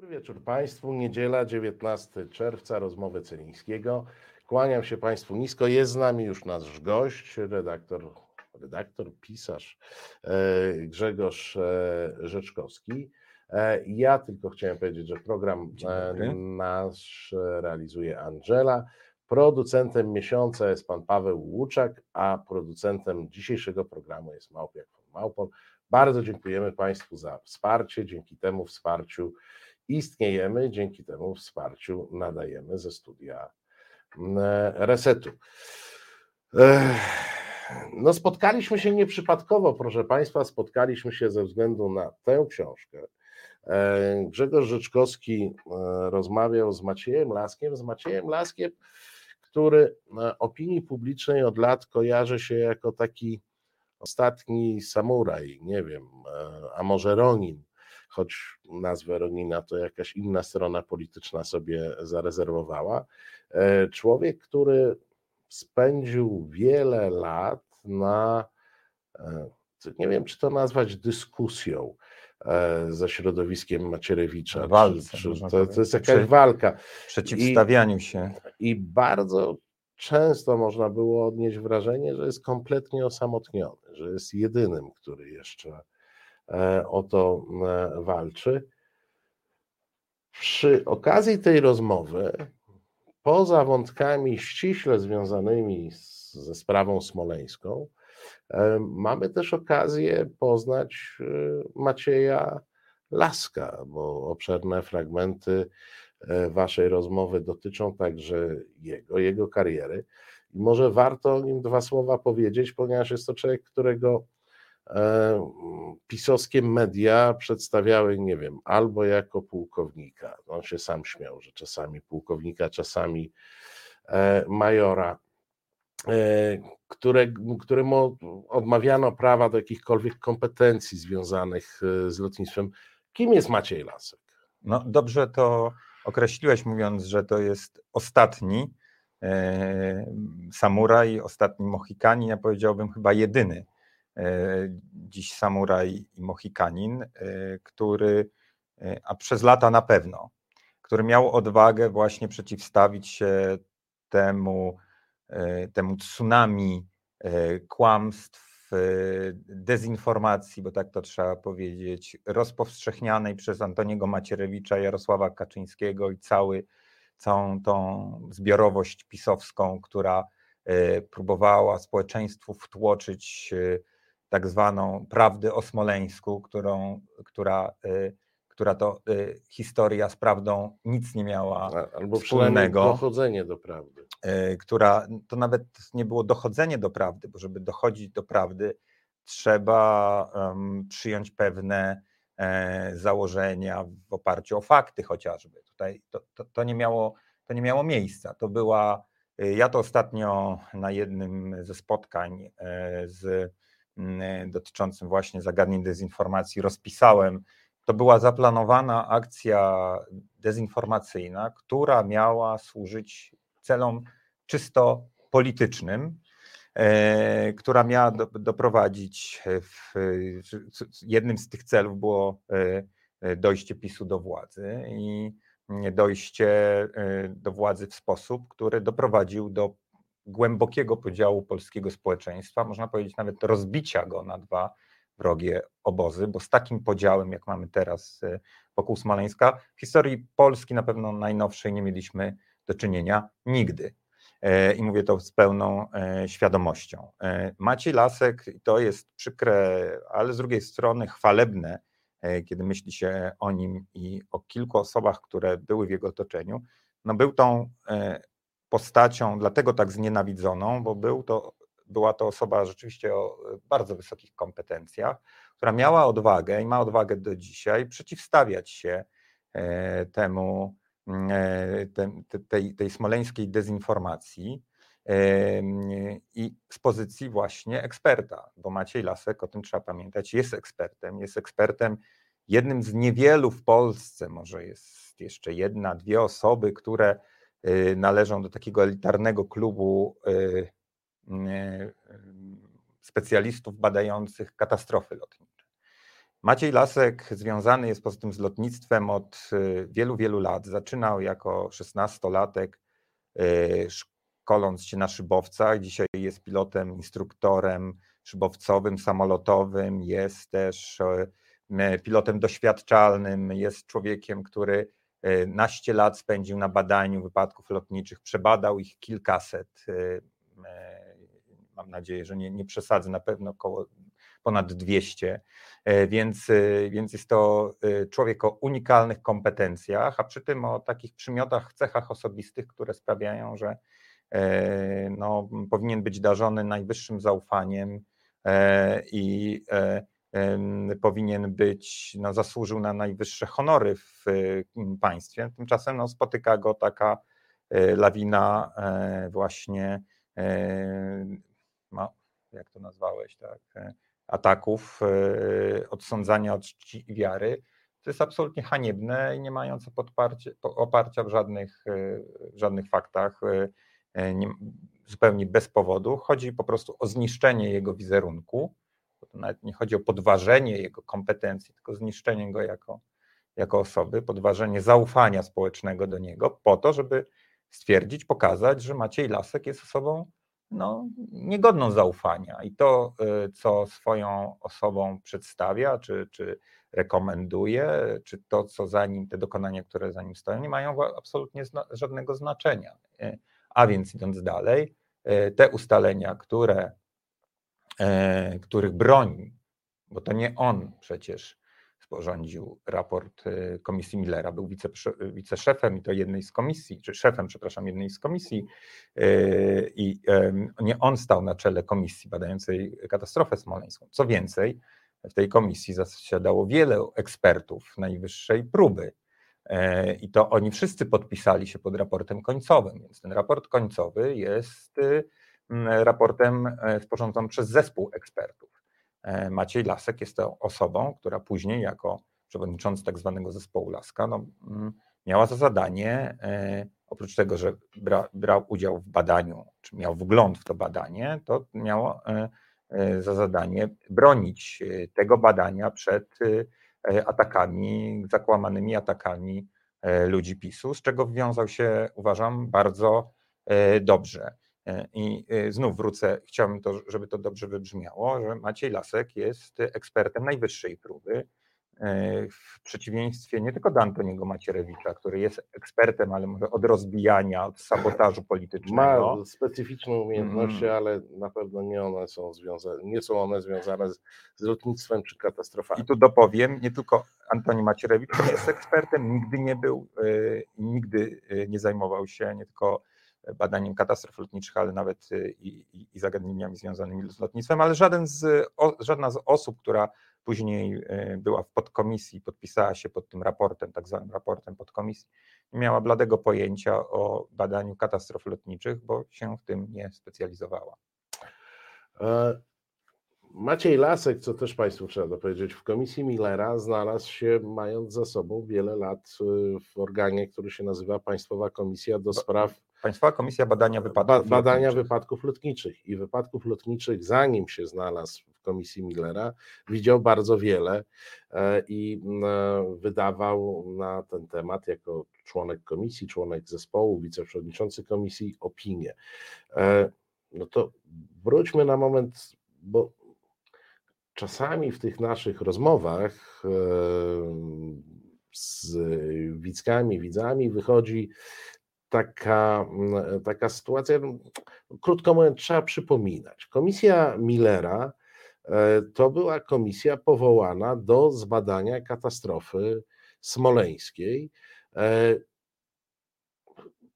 Dobry wieczór Państwu. Niedziela, 19 czerwca, rozmowy Celińskiego. Kłaniam się Państwu nisko. Jest z nami już nasz gość, redaktor, redaktor pisarz e, Grzegorz e, Rzeczkowski. E, Ja tylko chciałem powiedzieć, że program nasz realizuje Angela. Producentem miesiąca jest pan Paweł Łuczak, a producentem dzisiejszego programu jest Małpiak Małpol. Bardzo dziękujemy Państwu za wsparcie. Dzięki temu wsparciu istniejemy, dzięki temu wsparciu nadajemy ze studia mm, Resetu. Ech, No, spotkaliśmy się nieprzypadkowo, proszę Państwa, spotkaliśmy się ze względu na tę książkę. E, Grzegorz Rzeczkowski e, rozmawiał z Maciejem Laskiem, z Maciejem Laskiem, który e, opinii publicznej od lat kojarzy się jako taki ostatni samuraj, nie wiem, e, a może Ronin, choć nazwę Ronina to jakaś inna strona polityczna sobie zarezerwowała. E, Człowiek, który spędził wiele lat na, e, nie wiem, czy to nazwać dyskusją e, ze środowiskiem Macierewicza. Walce, czy, czy to, to jest jakaś Prze- walka. przeciwstawianiu się. I bardzo często można było odnieść wrażenie, że jest kompletnie osamotniony, że jest jedynym, który jeszcze o to e, walczy. Przy okazji tej rozmowy, poza wątkami ściśle związanymi z, ze sprawą smoleńską, e, mamy też okazję poznać e, Macieja Laska, bo obszerne fragmenty e, waszej rozmowy dotyczą także jego, jego kariery. I może warto o nim dwa słowa powiedzieć, ponieważ jest to człowiek, którego e, pisowskie media przedstawiały, nie wiem, albo jako pułkownika. On się sam śmiał, że czasami pułkownika, czasami e, majora, e, które, któremu odmawiano prawa do jakichkolwiek kompetencji związanych e, z lotnictwem. Kim jest Maciej Lasek? No dobrze to określiłeś, mówiąc, że to jest ostatni e, samuraj, ostatni Mohikanin, ja powiedziałbym chyba jedyny e, dziś samuraj i Mohikanin, e, który, e, a przez lata na pewno, który miał odwagę właśnie przeciwstawić się temu, e, temu tsunami e, kłamstw, e, dezinformacji, bo tak to trzeba powiedzieć, rozpowszechnianej przez Antoniego Macierewicza, Jarosława Kaczyńskiego i cały, całą tą zbiorowość pisowską, która e, próbowała społeczeństwu wtłoczyć e, tak zwaną prawdę o Smoleńsku, którą, która, e, która to e, historia z prawdą nic nie miała Albo wspólnego. dochodzenie do prawdy. e, która to nawet nie było dochodzenie do prawdy, bo żeby dochodzić do prawdy, trzeba em, przyjąć pewne e, założenia w oparciu o fakty chociażby. Tutaj to, to, to, nie, miało, to nie miało miejsca. To była, e, ja to ostatnio na jednym ze spotkań e, z, dotyczącym właśnie zagadnień dezinformacji rozpisałem. To była zaplanowana akcja dezinformacyjna, która miała służyć celom czysto politycznym, e, która miała do, doprowadzić, w, jednym z tych celów było e, e, dojście PiSu do władzy i dojście e, do władzy w sposób, który doprowadził do głębokiego podziału polskiego społeczeństwa, można powiedzieć nawet rozbicia go na dwa wrogie obozy, bo z takim podziałem, jak mamy teraz e, wokół Smoleńska, w historii Polski na pewno najnowszej nie mieliśmy do czynienia nigdy. E, I mówię to z pełną e, świadomością. Maciej Lasek to jest przykre, ale z drugiej strony chwalebne, kiedy myśli się o nim i o kilku osobach, które były w jego otoczeniu. No był tą postacią, dlatego tak znienawidzoną, bo był to, była to osoba rzeczywiście o e, bardzo wysokich kompetencjach, która miała odwagę i ma odwagę do dzisiaj przeciwstawiać się e, temu, mm, e, tej, tej smoleńskiej dezinformacji i z pozycji właśnie eksperta, bo Maciej Lasek, o tym trzeba pamiętać, jest ekspertem, jest ekspertem jednym z niewielu w Polsce, może jest jeszcze jedna, dwie osoby, które należą do takiego elitarnego klubu y, y, y, specjalistów badających katastrofy lotnicze. Maciej Lasek związany jest poza tym z lotnictwem od wielu, wielu lat. Zaczynał jako 16-latek szkoląc się na szybowcach. Dzisiaj jest pilotem, instruktorem szybowcowym, samolotowym, jest też pilotem doświadczalnym, jest człowiekiem, który e, naście lat spędził na badaniu wypadków lotniczych, przebadał ich kilkaset. E, e, mam nadzieję, że nie, nie przesadzę, na pewno około ponad 200, więc, więc jest to człowiek o unikalnych kompetencjach, a przy tym o takich przymiotach, cechach osobistych, które sprawiają, że no, powinien być darzony najwyższym zaufaniem i powinien być, no, zasłużył na najwyższe honory w państwie. Tymczasem no, spotyka go taka e, lawina e, właśnie, no, jak to nazwałeś, tak, ataków, odsądzania od czci i wiary. To jest absolutnie haniebne i nie mające oparcia w żadnych, w żadnych faktach, nie, zupełnie bez powodu. Chodzi po prostu o zniszczenie jego wizerunku to nawet nie chodzi o podważenie jego kompetencji, tylko zniszczenie go jako, jako osoby, podważenie zaufania społecznego do niego, po to, żeby stwierdzić, pokazać, że Maciej Lasek jest osobą no, niegodną zaufania i to, y, co swoją osobą przedstawia, czy, czy rekomenduje, czy to, co za nim, te dokonania, które za nim stoją, nie mają absolutnie zna żadnego znaczenia. Y, a więc idąc dalej, y, te ustalenia, które których broni, bo to nie on przecież sporządził raport e, komisji Millera, był wice, wiceszefem i to jednej z komisji, czy szefem, przepraszam, jednej z komisji e, i nie on stał na czele komisji badającej katastrofę smoleńską. Co więcej, w tej komisji zasiadało wiele ekspertów najwyższej próby i to oni wszyscy podpisali się pod raportem końcowym, więc ten raport końcowy jest raportem e, sporządzonym przez zespół ekspertów. E, Maciej Lasek jest to osobą, która później jako przewodniczący tak zwanego zespołu Laska no, miała za zadanie, e, oprócz tego, że bra, brał udział w badaniu, czy miał wgląd w to badanie, to miało za zadanie bronić tego badania przed atakami, zakłamanymi atakami ludzi PiSu, z czego wiązał się, uważam, bardzo dobrze. E, I e, znów wrócę, chciałbym, to, żeby to dobrze wybrzmiało, że Maciej Lasek jest ekspertem najwyższej próby, e, w przeciwieństwie nie tylko do Antoniego Macierewicza, który jest ekspertem, ale może od rozbijania, od sabotażu politycznego. Ma specyficzne umiejętności, mm. ale na pewno nie one są związane, nie są one związane z, z lotnictwem czy katastrofami. I tu dopowiem, nie tylko Antoni Macierewicz jest ekspertem, nigdy nie był, nigdy nie zajmował się nie tylko badaniem katastrof lotniczych, ale nawet y, i, i, i zagadnieniami związanymi z lotnictwem, ale żaden z, o, żadna z osób, która później y, była w podkomisji, podpisała się pod tym raportem, tak zwanym raportem podkomisji, nie miała bladego pojęcia o badaniu katastrof lotniczych, bo się w tym nie specjalizowała. E, Maciej Lasek, co też Państwu trzeba dopowiedzieć, w komisji Millera znalazł się, mając za sobą wiele lat y, w organie, który się nazywa Państwowa Komisja do Spraw Państwowa Komisja Badania Wypadków ba, Badania lotniczych. Wypadków Lotniczych. I wypadków lotniczych, zanim się znalazł w Komisji Millera, widział bardzo wiele e, i e, wydawał na ten temat jako członek komisji, członek zespołu, wiceprzewodniczący komisji opinię. E, no to wróćmy na moment, bo czasami w tych naszych rozmowach z widzkami, widzami wychodzi taka, mm, taka sytuacja, no, krótko mówiąc, trzeba przypominać. Komisja Millera e, to była komisja powołana do zbadania katastrofy smoleńskiej. E,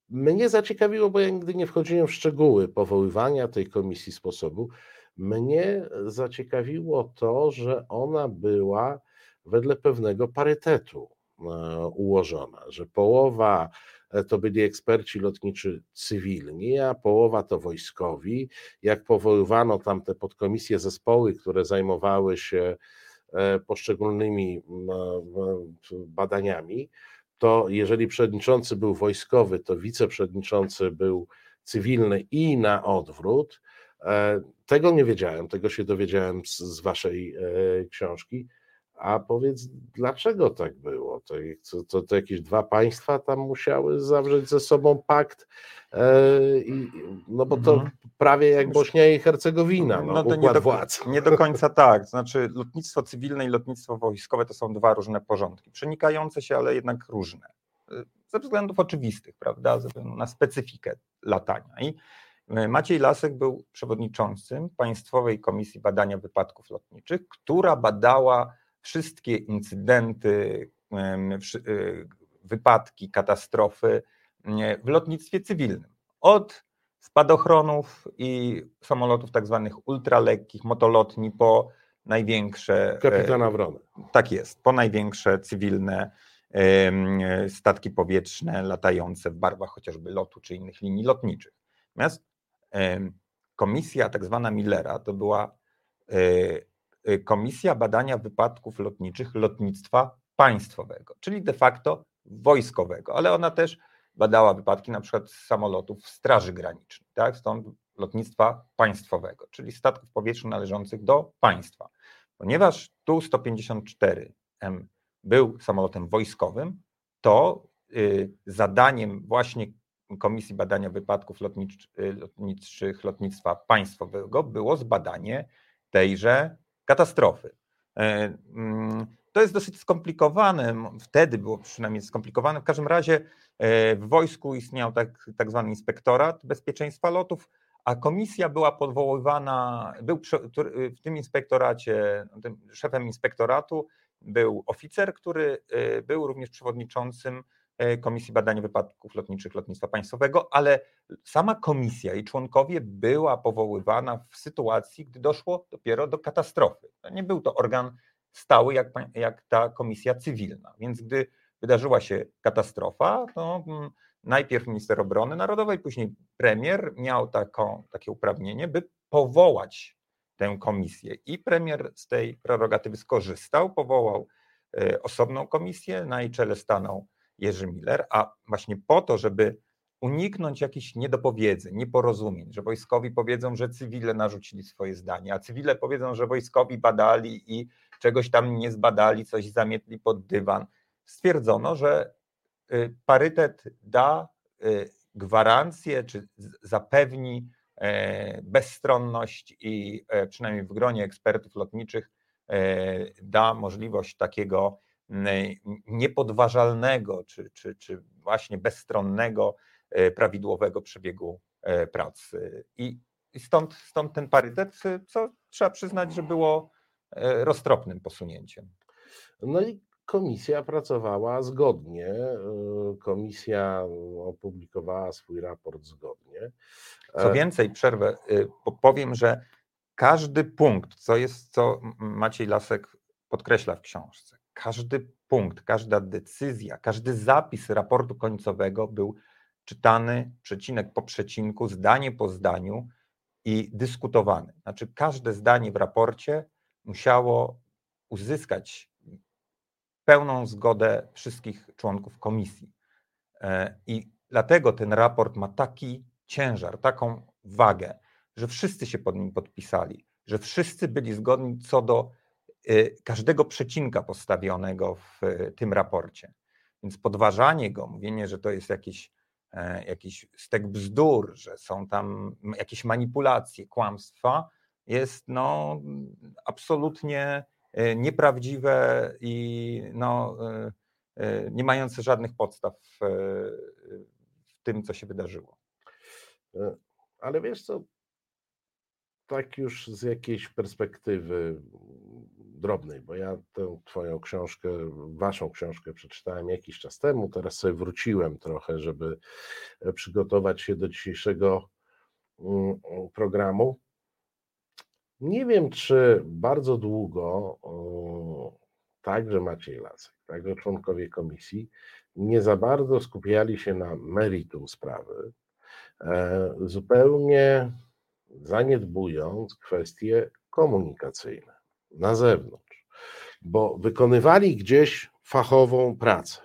mnie zaciekawiło, bo ja nigdy nie wchodziłem w szczegóły powoływania tej komisji sposobu. Mnie zaciekawiło to, że ona była wedle pewnego parytetu e, ułożona, że połowa to byli eksperci lotniczy cywilni, a połowa to wojskowi. Jak powoływano tam te podkomisje, zespoły, które zajmowały się e, poszczególnymi badaniami, to jeżeli przewodniczący był wojskowy, to wiceprzewodniczący był cywilny i na odwrót. E, tego nie wiedziałem, tego się dowiedziałem z, z waszej książki, A powiedz, dlaczego tak było? To, to, to, jakieś dwa państwa tam musiały zawrzeć ze sobą pakt, e, i, no bo to mhm. prawie jak Bośnia i Hercegowina, no, no to nie do, władz. Nie do końca tak, znaczy lotnictwo cywilne i lotnictwo wojskowe to są dwa różne porządki, przenikające się, ale jednak różne, ze względów oczywistych, prawda, ze względu na specyfikę latania. I e, Maciej Lasek był przewodniczącym Państwowej Komisji Badania Wypadków Lotniczych, która badała wszystkie incydenty, y, wypadki, katastrofy w lotnictwie cywilnym. Od spadochronów i samolotów tak zwanych ultralekkich, motolotni po największe... E, Kapitana Wrony. Tak jest, po największe cywilne statki powietrzne latające w barwach chociażby lotu czy innych linii lotniczych. Natomiast komisja tak zwana Millera to była e, Komisja Badania Wypadków Lotniczych Lotnictwa Państwowego, czyli de facto wojskowego, ale ona też badała wypadki na przykład samolotów Straży Granicznej, tak? stąd lotnictwa państwowego, czyli statków powietrznych należących do państwa. Ponieważ Tu-154M był samolotem wojskowym, to y, zadaniem właśnie Komisji Badania Wypadków Lotniczych, Lotniczych Lotnictwa Państwowego było zbadanie tejże katastrofy. E, mm, to jest dosyć skomplikowane, wtedy było przynajmniej skomplikowane. W każdym razie e, w wojsku istniał tak, tak zwany inspektorat bezpieczeństwa lotów, a komisja była powoływana, był w tym inspektoracie, tym szefem inspektoratu był oficer, który e, był również przewodniczącym Komisji Badania Wypadków Lotniczych Lotnictwa Państwowego, ale sama komisja i członkowie była powoływana w sytuacji, gdy doszło dopiero do katastrofy. Nie był to organ stały jak, jak ta komisja cywilna, więc gdy wydarzyła się katastrofa, to mm, najpierw minister obrony narodowej, później premier miał taką, takie uprawnienie, by powołać tę komisję i premier z tej prerogatywy skorzystał, powołał e, osobną komisję, na jej czele stanął Jerzy Miller, a właśnie po to, żeby uniknąć jakichś niedopowiedzeń, nieporozumień, że wojskowi powiedzą, że cywile narzucili swoje zdanie, a cywile powiedzą, że wojskowi badali i czegoś tam nie zbadali, coś zamietli pod dywan. Stwierdzono, że y, parytet da y, gwarancję, czy zapewni e, bezstronność i e, przynajmniej w gronie ekspertów lotniczych e, da możliwość takiego niepodważalnego, czy, czy, czy właśnie bezstronnego, e, prawidłowego przebiegu e, pracy. I, i stąd, stąd ten parytet, co trzeba przyznać, że było e, roztropnym posunięciem. No i komisja pracowała zgodnie. Komisja opublikowała swój raport zgodnie. Co więcej, przerwę, powiem, że każdy punkt, co jest, co Maciej Lasek podkreśla w książce, każdy punkt, każda decyzja, każdy zapis raportu końcowego był czytany przecinek po przecinku, zdanie po zdaniu i dyskutowany. Znaczy, każde zdanie w raporcie musiało uzyskać pełną zgodę wszystkich członków komisji. E, I dlatego ten raport ma taki ciężar, taką wagę, że wszyscy się pod nim podpisali, że wszyscy byli zgodni co do każdego przecinka postawionego w y, tym raporcie. Więc podważanie go, mówienie, że to jest jakiś, e, jakiś stek bzdur, że są tam jakieś manipulacje, kłamstwa, jest no, absolutnie e, nieprawdziwe i no, e, nie mające żadnych podstaw w, w tym, co się wydarzyło. Ale wiesz co, tak już z jakiejś perspektywy drobnej, bo ja tę Twoją książkę, Waszą książkę przeczytałem jakiś czas temu, teraz sobie wróciłem trochę, żeby e, przygotować się do dzisiejszego mm, programu. Nie wiem, czy bardzo długo także Maciej Lasek, także członkowie komisji nie za bardzo skupiali się na meritum sprawy, e, zupełnie zaniedbując kwestie komunikacyjne na zewnątrz, bo wykonywali gdzieś fachową pracę.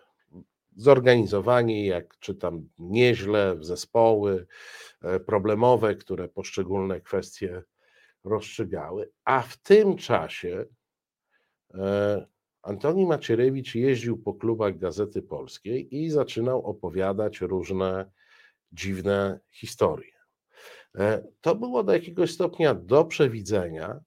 Zorganizowani, jak czytam, nieźle w zespoły e, problemowe, które poszczególne kwestie rozstrzygały, a w tym czasie e, Antoni Macierewicz jeździł po klubach Gazety Polskiej i zaczynał opowiadać różne dziwne historie. E, to było do jakiegoś stopnia do przewidzenia,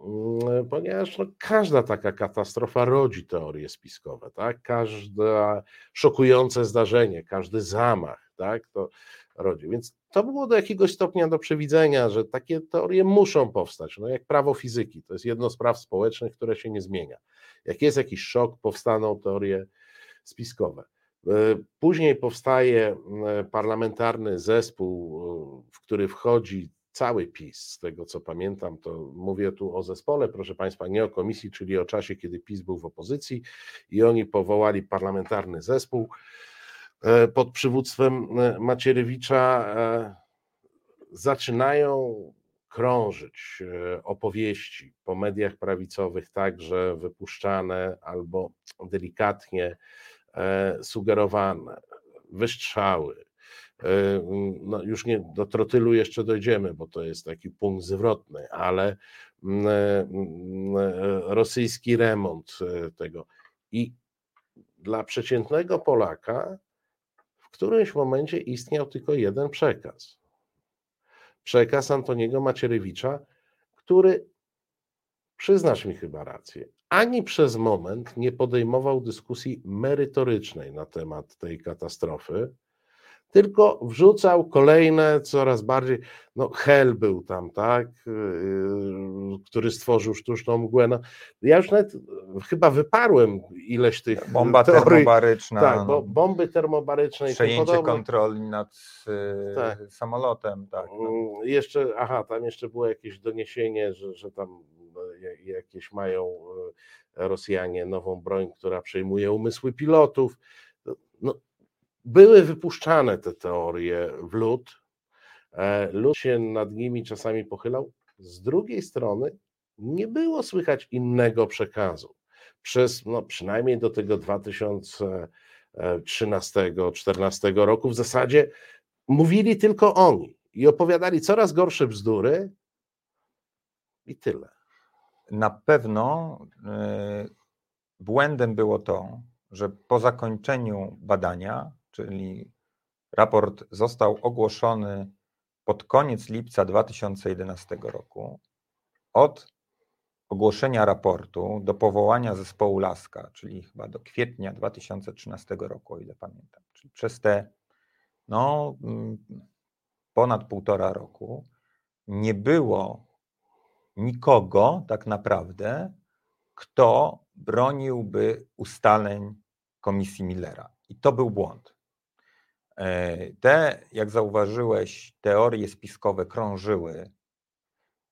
mm, ponieważ no, każda taka katastrofa rodzi teorie spiskowe, tak? Każde szokujące zdarzenie, każdy zamach, tak? To rodzi. Więc to było do jakiegoś stopnia do przewidzenia, że takie teorie muszą powstać. No jak prawo fizyki, to jest jedno z praw społecznych, które się nie zmienia. Jak jest jakiś szok, powstaną teorie spiskowe. E, później powstaje e, parlamentarny zespół, e, w który wchodzi cały PiS, z tego co pamiętam, to mówię tu o zespole, proszę Państwa, nie o komisji, czyli o czasie, kiedy PiS był w opozycji i oni powołali parlamentarny zespół pod przywództwem Macierewicza. Zaczynają krążyć opowieści po mediach prawicowych, także wypuszczane albo delikatnie sugerowane, wystrzały. E, no już nie do trotylu jeszcze dojdziemy, bo to jest taki punkt zwrotny, ale e, rosyjski remont tego. I dla przeciętnego Polaka w którymś momencie istniał tylko jeden przekaz. Przekaz Antoniego Macierewicza, który, przyznasz mi chyba rację, ani przez moment nie podejmował dyskusji merytorycznej na temat tej katastrofy, tylko wrzucał kolejne, coraz bardziej, no Hel był tam, tak, yy, który stworzył sztuczną mgłę. No, ja już nawet chyba wyparłem ileś tych Bomba teorii. termobaryczna. Tak, bo bomby termobaryczne. Przejęcie kontroli nad yy, tak. samolotem, tak. No. Mm, jeszcze, aha, tam jeszcze było jakieś doniesienie, że, że tam jakieś mają e, Rosjanie nową broń, która przejmuje umysły pilotów. No, były wypuszczane te teorie w lód. E, lud się nad nimi czasami pochylał. Z drugiej strony nie było słychać innego przekazu. Przez no, przynajmniej do tego 2013-2014 roku w zasadzie mówili tylko oni i opowiadali coraz gorsze bzdury i tyle. Na pewno e, błędem było to, że po zakończeniu badania, czyli raport został ogłoszony pod koniec lipca 2011 roku, od ogłoszenia raportu do powołania zespołu Laska, czyli chyba do kwietnia 2013 roku, o ile pamiętam. Czyli przez te no, mm, ponad półtora roku nie było nikogo tak naprawdę, kto broniłby ustaleń komisji Millera. I to był błąd. E, te, jak zauważyłeś, teorie spiskowe krążyły,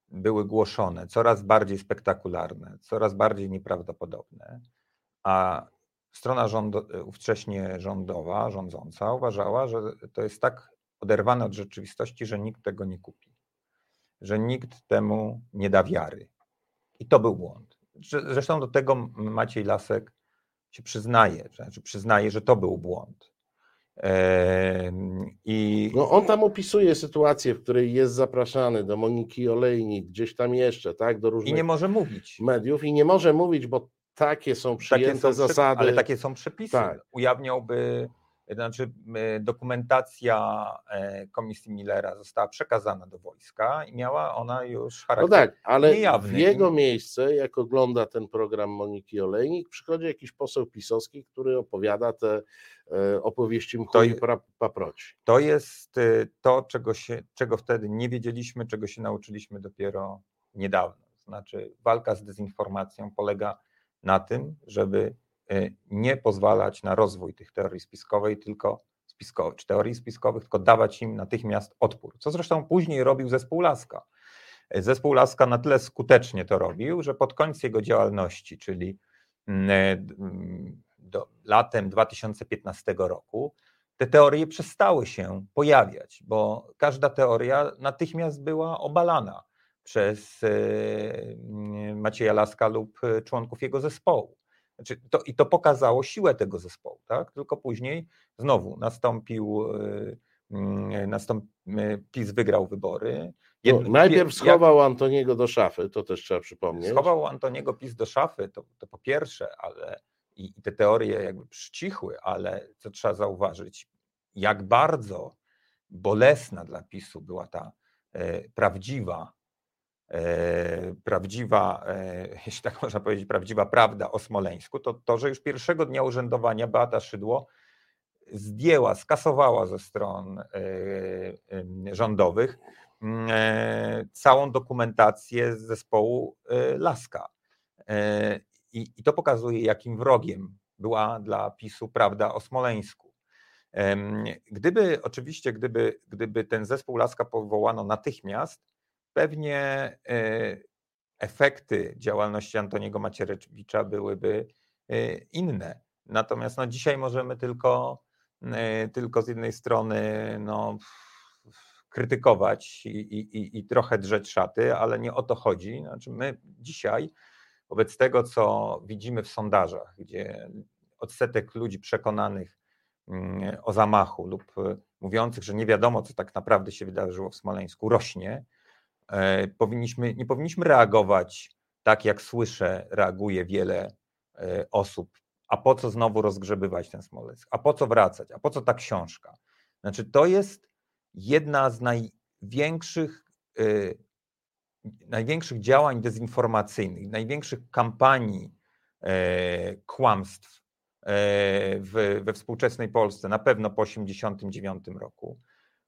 były głoszone, coraz bardziej spektakularne, coraz bardziej nieprawdopodobne, a strona rządo, ówcześnie rządowa, rządząca uważała, że to jest tak oderwane od rzeczywistości, że nikt tego nie kupi że nikt temu nie da wiary. I to był błąd. Zresztą do tego Maciej Lasek się przyznaje, znaczy przyznaje, że to był błąd. I... No on tam opisuje sytuację, w której jest zapraszany do Moniki Olejnik, gdzieś tam jeszcze, tak, do różnych I nie może mówić. mediów i nie może mówić, bo takie są przyjęte takie są zasady. Ale takie są przepisy. Tak. Ujawniałby znaczy dokumentacja e, komisji Millera została przekazana do wojska i miała ona już charakter No tak, ale niejawny. w jego miejsce, jak ogląda ten program Moniki Olejnik, przychodzi jakiś poseł pisowski, który opowiada te e, opowieści mchu i paproci. To jest e, to, czego, się, czego wtedy nie wiedzieliśmy, czego się nauczyliśmy dopiero niedawno. Znaczy walka z dezinformacją polega na tym, żeby nie pozwalać na rozwój tych teorii spiskowej, tylko spiskowych, czy teorii spiskowych, tylko dawać im natychmiast odpór. Co zresztą później robił zespół Laska. Y, zespół Laska na tyle skutecznie to robił, że pod koniec jego działalności, czyli mm, y, mm, do, latem 2015 roku, te teorie przestały się pojawiać, bo każda teoria natychmiast była obalana przez Macieja Laska lub członków jego zespołu. Znaczy to, I to pokazało siłę tego zespołu, tak? Tylko później znowu nastąpił, yy, nastąp, PiS wygrał wybory No, najpierw schował jak, Antoniego do szafy, to też trzeba przypomnieć. Schował Antoniego PiS do szafy, to, to po pierwsze, ale i, i te teorie jakby przycichły, ale co trzeba zauważyć, jak bardzo bolesna dla PiSu była ta e, prawdziwa, prawdziwa, e, jeśli tak można powiedzieć, prawdziwa prawda o Smoleńsku, to to, że już pierwszego dnia urzędowania Beata Szydło zdjęła, skasowała ze stron e, rządowych mm, e, całą dokumentację z zespołu e, Laska. I, I to pokazuje, jakim wrogiem była dla PiSu prawda o Smoleńsku. Gdyby oczywiście, gdyby, gdyby ten zespół Laska powołano natychmiast, pewnie efekty działalności Antoniego Macierewicza byłyby inne. Natomiast no, dzisiaj możemy tylko E, tylko z jednej strony no, krytykować i, i, i trochę drzeć szaty, ale nie o to chodzi. Znaczy my dzisiaj, wobec tego, co widzimy w sondażach, gdzie odsetek ludzi przekonanych mm, o zamachu lub e, mówiących, że nie wiadomo, co tak naprawdę się wydarzyło w Smoleńsku, rośnie, e, powinniśmy, nie powinniśmy reagować tak, jak słyszę, reaguje wiele osób. A po co znowu rozgrzebywać ten Smoleńsk, a po co wracać, a po co ta książka. Znaczy, to jest jedna z największych, yy, największych działań dezinformacyjnych, największych kampanii yy, kłamstw yy, w, we współczesnej Polsce, na pewno po 1989 roku,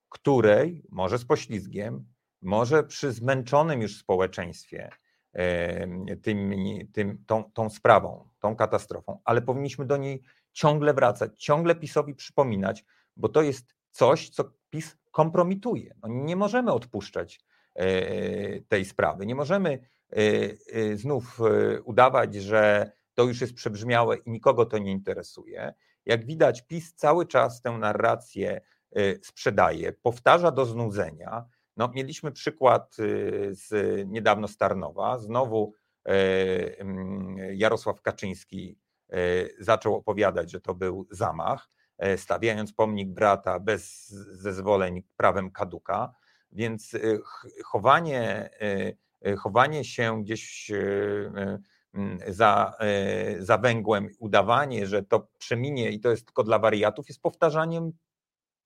której, może z poślizgiem, może przy zmęczonym już społeczeństwie, tym, tym, tą, tą sprawą, tą katastrofą, ale powinniśmy do niej ciągle wracać, ciągle PiSowi przypominać, bo to jest coś, co PiS kompromituje. No nie możemy odpuszczać e, tej sprawy. Nie możemy e, e, znów udawać, że to już jest przebrzmiałe i nikogo to nie interesuje. Jak widać, PiS cały czas tę narrację sprzedaje, powtarza do znudzenia. No, mieliśmy przykład y, z niedawno Starnowa. Znowu e, Jarosław Kaczyński e, zaczął opowiadać, że to był zamach, e, stawiając pomnik brata bez zezwoleń prawem kaduka. Więc chowanie, chowanie się gdzieś za, za węgłem, udawanie, że to przeminie i to jest tylko dla wariatów, jest powtarzaniem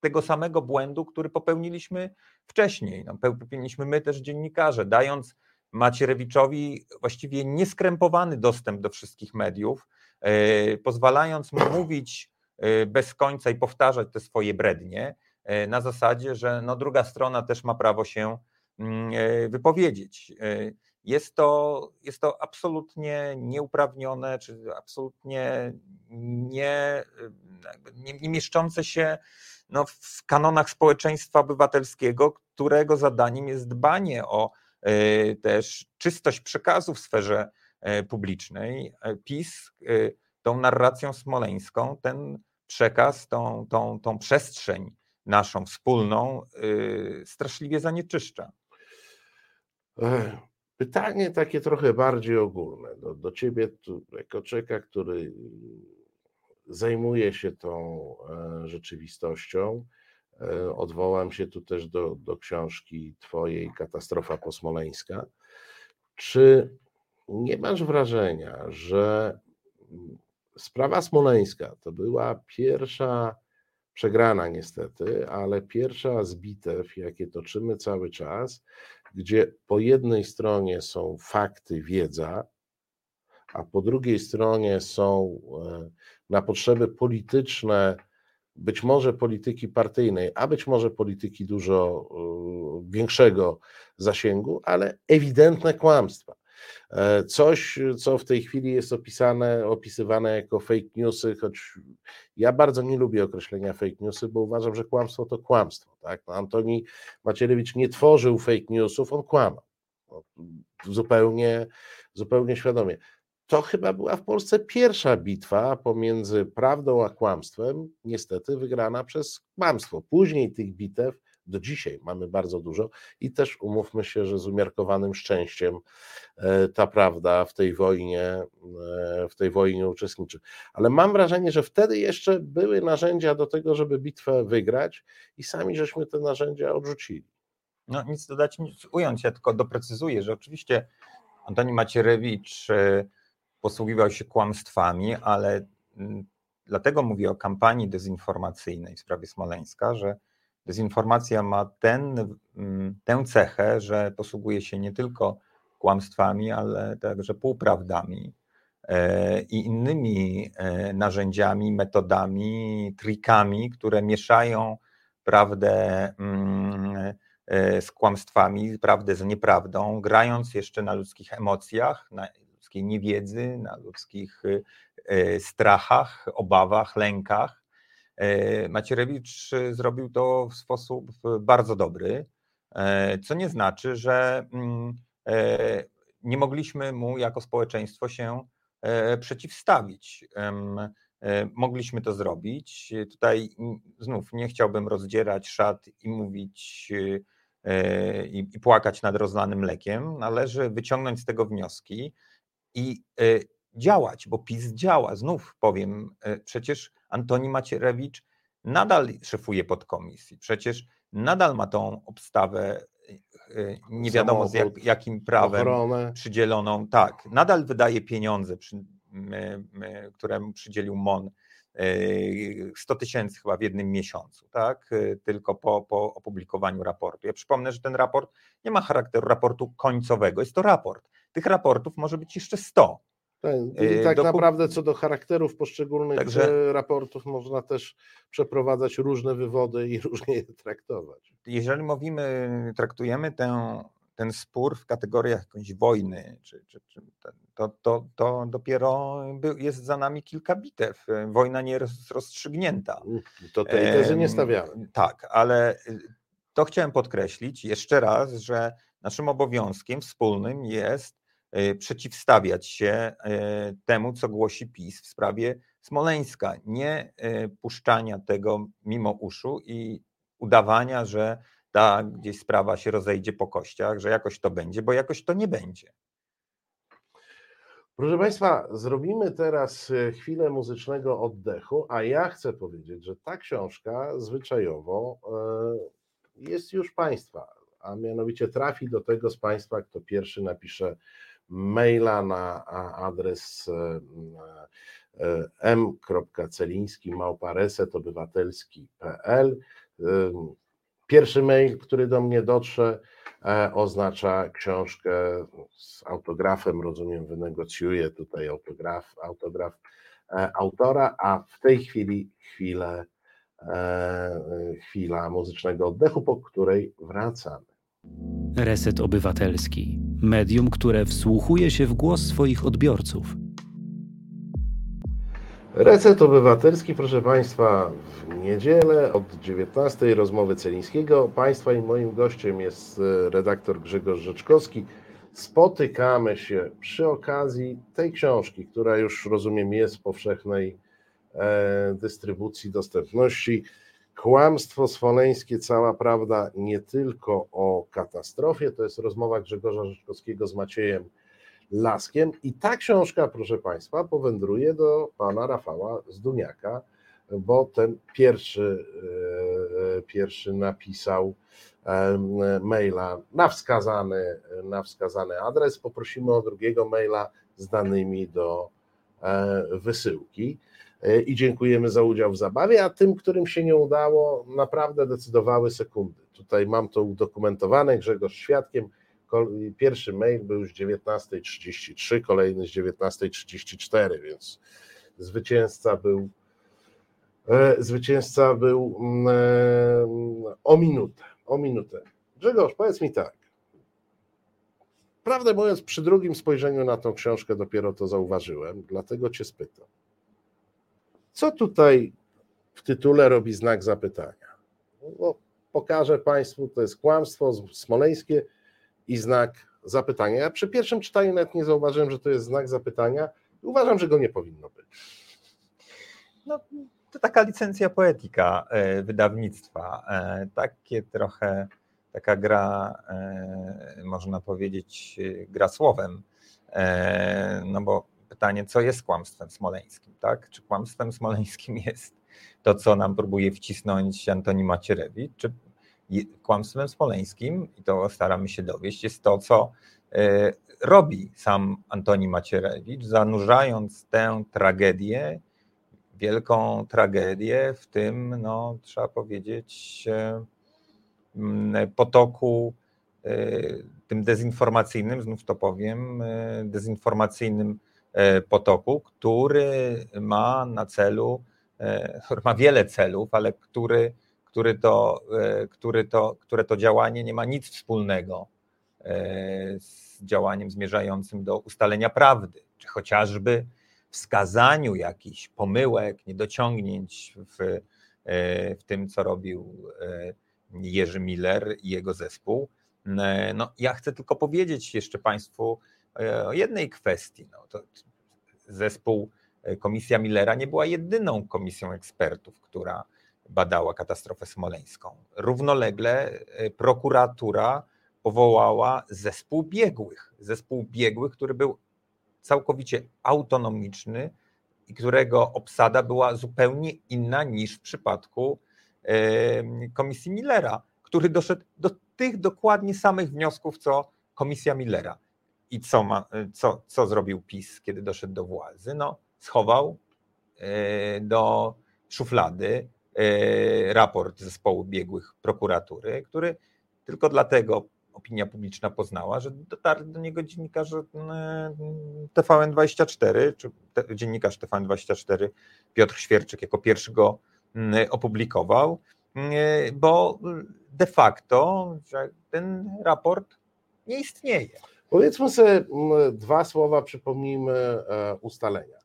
tego samego błędu, który popełniliśmy wcześniej. No, popełniliśmy my też dziennikarze, dając Macierewiczowi właściwie nieskrępowany dostęp do wszystkich mediów, e, pozwalając mu mówić e, bez końca i powtarzać te swoje brednie, e, na zasadzie, że no, druga strona też ma prawo się mm, wypowiedzieć. Jest to, jest to absolutnie nieuprawnione, czy absolutnie nie, nie, nie mieszczące się no, w kanonach społeczeństwa obywatelskiego, którego zadaniem jest dbanie o y, też czystość przekazu w sferze y, publicznej. PiS y, tą narracją smoleńską ten przekaz, tą, tą, tą przestrzeń naszą wspólną straszliwie zanieczyszcza. Pytanie takie trochę bardziej ogólne do, do ciebie, tu, jako człowieka, który zajmuje się tą e, rzeczywistością. E, odwołam się tu też do, do książki Twojej Katastrofa posmoleńska. Czy nie masz wrażenia, że sprawa smoleńska to była pierwsza przegrana niestety, ale pierwsza z bitew, jakie toczymy cały czas, gdzie po jednej stronie są fakty, wiedza, a po drugiej stronie są e, na potrzeby polityczne, być może polityki partyjnej, a być może polityki dużo e, większego zasięgu, ale ewidentne kłamstwa. E, coś, co w tej chwili jest opisane, opisywane jako fake newsy, choć ja bardzo nie lubię określenia fake newsy, bo uważam, że kłamstwo to kłamstwo. Tak? No, Antoni Macierewicz nie tworzył fake newsów, on kłamał. No, zupełnie, zupełnie świadomie to chyba była w Polsce pierwsza bitwa pomiędzy prawdą a kłamstwem, niestety wygrana przez kłamstwo. Później tych bitew do dzisiaj mamy bardzo dużo i też umówmy się, że z umiarkowanym szczęściem e, ta prawda w tej wojnie, e, w tej wojnie uczestniczy. Ale mam wrażenie, że wtedy jeszcze były narzędzia do tego, żeby bitwę wygrać i sami żeśmy te narzędzia odrzucili. No nic dodać, nic ująć, ja tylko doprecyzuję, że oczywiście Antoni Macierewicz e, posługiwał się kłamstwami, ale mm, dlatego mówię o kampanii dezinformacyjnej w sprawie Smoleńska, że dezinformacja ma ten, mm, tę cechę, że posługuje się nie tylko kłamstwami, ale także półprawdami e, i innymi e, narzędziami, metodami, trikami, które mieszają prawdę mm, e, z kłamstwami, prawdę z nieprawdą, grając jeszcze na ludzkich emocjach, na ludzkiej niewiedzy, na ludzkich strachach, obawach, lękach. Macierewicz zrobił to w sposób bardzo dobry, co nie znaczy, że mm, E, nie mogliśmy mu jako społeczeństwo się e, przeciwstawić. E, mogliśmy to zrobić. Tutaj znów nie chciałbym rozdzierać szat i mówić i płakać nad rozlanym mlekiem. Należy wyciągnąć z tego wnioski i działać, bo PiS działa. Znów powiem, przecież Antoni Macierewicz nadal szefuje podkomisji, przecież nadal ma tą obstawę Y, nie wiadomo z jak, jakim prawem ochronę. przydzieloną. Tak, nadal wydaje pieniądze, przy, my, my, które mu przydzielił MON. 100 y, tysięcy chyba w jednym miesiącu, tak? Tylko po, po opublikowaniu raportu. Ja przypomnę, że ten raport nie ma charakteru raportu końcowego, jest to raport. Tych raportów może być jeszcze 100. Tak, I tak naprawdę co do charakterów poszczególnych Także, raportów można też przeprowadzać różne wywody i różnie je traktować. Jeżeli mówimy, traktujemy tę, ten spór w kategoriach jakąś wojny, czy, czy, czy to, to, to dopiero jest za nami kilka bitew. Wojna nie jest rozstrzygnięta. To tej tezy nie stawiamy. Tak, ale y, to chciałem podkreślić jeszcze raz, że naszym obowiązkiem wspólnym jest przeciwstawiać się y, temu, co głosi PiS w sprawie Smoleńska, nie y, puszczania tego mimo uszu i udawania, że ta gdzieś sprawa się rozejdzie po kościach, że jakoś to będzie, bo jakoś to nie będzie. Proszę Państwa, zrobimy teraz chwilę muzycznego oddechu, a ja chcę powiedzieć, że ta książka zwyczajowo jest już Państwa, a mianowicie trafi do tego z Państwa, kto pierwszy napisze maila na adres e, e, m.celiński małparesetobywatelski.pl e, Pierwszy mail, który do mnie dotrze, oznacza książkę z autografem, rozumiem, wynegocjuję tutaj autograf, autograf autora, a w tej chwili chwilę, chwila muzycznego oddechu, po której wracamy. Reset Obywatelski. Medium, które wsłuchuje się w głos swoich odbiorców. Reset Obywatelski, proszę Państwa, w niedzielę od 19 rozmowy Celińskiego. Państwa i moim gościem jest e, redaktor Grzegorz Rzeczkowski. Spotykamy się przy okazji tej książki, która już rozumiem jest w powszechnej e, dystrybucji, dostępności. Kłamstwo smoleńskie, cała prawda nie tylko o katastrofie, to jest rozmowa Grzegorza Rzeczkowskiego z Maciejem Laskiem i ta książka, proszę Państwa, powędruje do pana Rafała Zduniaka, bo ten pierwszy, e, pierwszy napisał e, maila na wskazany, na wskazany adres. Poprosimy o drugiego maila z danymi do e, wysyłki. E, i dziękujemy za udział w zabawie, a tym, którym się nie udało, naprawdę decydowały sekundy. Tutaj mam to udokumentowane, Grzegorz świadkiem. Pierwszy mail był już 19.33, kolejny z 19.34, więc zwycięzca był e, zwycięzca był mm, e, o minutę, o minutę. Grzegorz, powiedz mi tak. Prawdę mówiąc, przy drugim spojrzeniu na tą książkę dopiero to zauważyłem, dlatego cię spytam. Co tutaj w tytule robi znak zapytania? No, pokażę Państwu, to jest kłamstwo smoleńskie i znak zapytania. Ja przy pierwszym czytaniu nawet nie zauważyłem, że to jest znak zapytania. Uważam, że go nie powinno być. No, to taka licencja poetyka e, wydawnictwa. E, takie trochę taka gra, e, można powiedzieć, gra słowem. No bo pytanie, co jest kłamstwem smoleńskim, tak? Czy kłamstwem smoleńskim jest to, co nam próbuje wcisnąć Antoni Macierewicz, czy Kłamstwem smoleńskim, i to staramy się dowieść, jest to, co robi sam Antoni Macierewicz, zanurzając tę tragedię, wielką tragedię w tym, no, trzeba powiedzieć, potoku tym dezinformacyjnym, znów to powiem, dezinformacyjnym e, potoku, który ma na celu, e, który ma wiele celów, ale który, który, to, e, który to, które to działanie nie ma nic wspólnego z działaniem zmierzającym do ustalenia prawdy, czy chociażby wskazaniu jakichś pomyłek, niedociągnięć w, w tym, co robił Jerzy Miller i jego zespół. No, ja chcę tylko powiedzieć jeszcze Państwu e, o jednej kwestii. No, to zespół e, Komisja Millera nie była jedyną komisją ekspertów, która badała katastrofę smoleńską. Równolegle e, prokuratura powołała zespół biegłych. Zespół biegłych, który był całkowicie autonomiczny i którego obsada była zupełnie inna niż w przypadku Komisji Millera, który doszedł do tych dokładnie samych wniosków, co Komisja Millera. I co, ma, co, co zrobił PiS, kiedy doszedł do władzy? No, schował e, do szuflady e, raport zespołu biegłych prokuratury, który tylko dlatego opinia publiczna poznała, że dotarli do niego dziennikarze TVN24, czy dziennikarz TVN24 Piotr Świerczyk jako pierwszy go opublikował, bo de facto ten raport nie istnieje. Powiedzmy sobie dwa słowa, przypomnijmy e, ustalenia.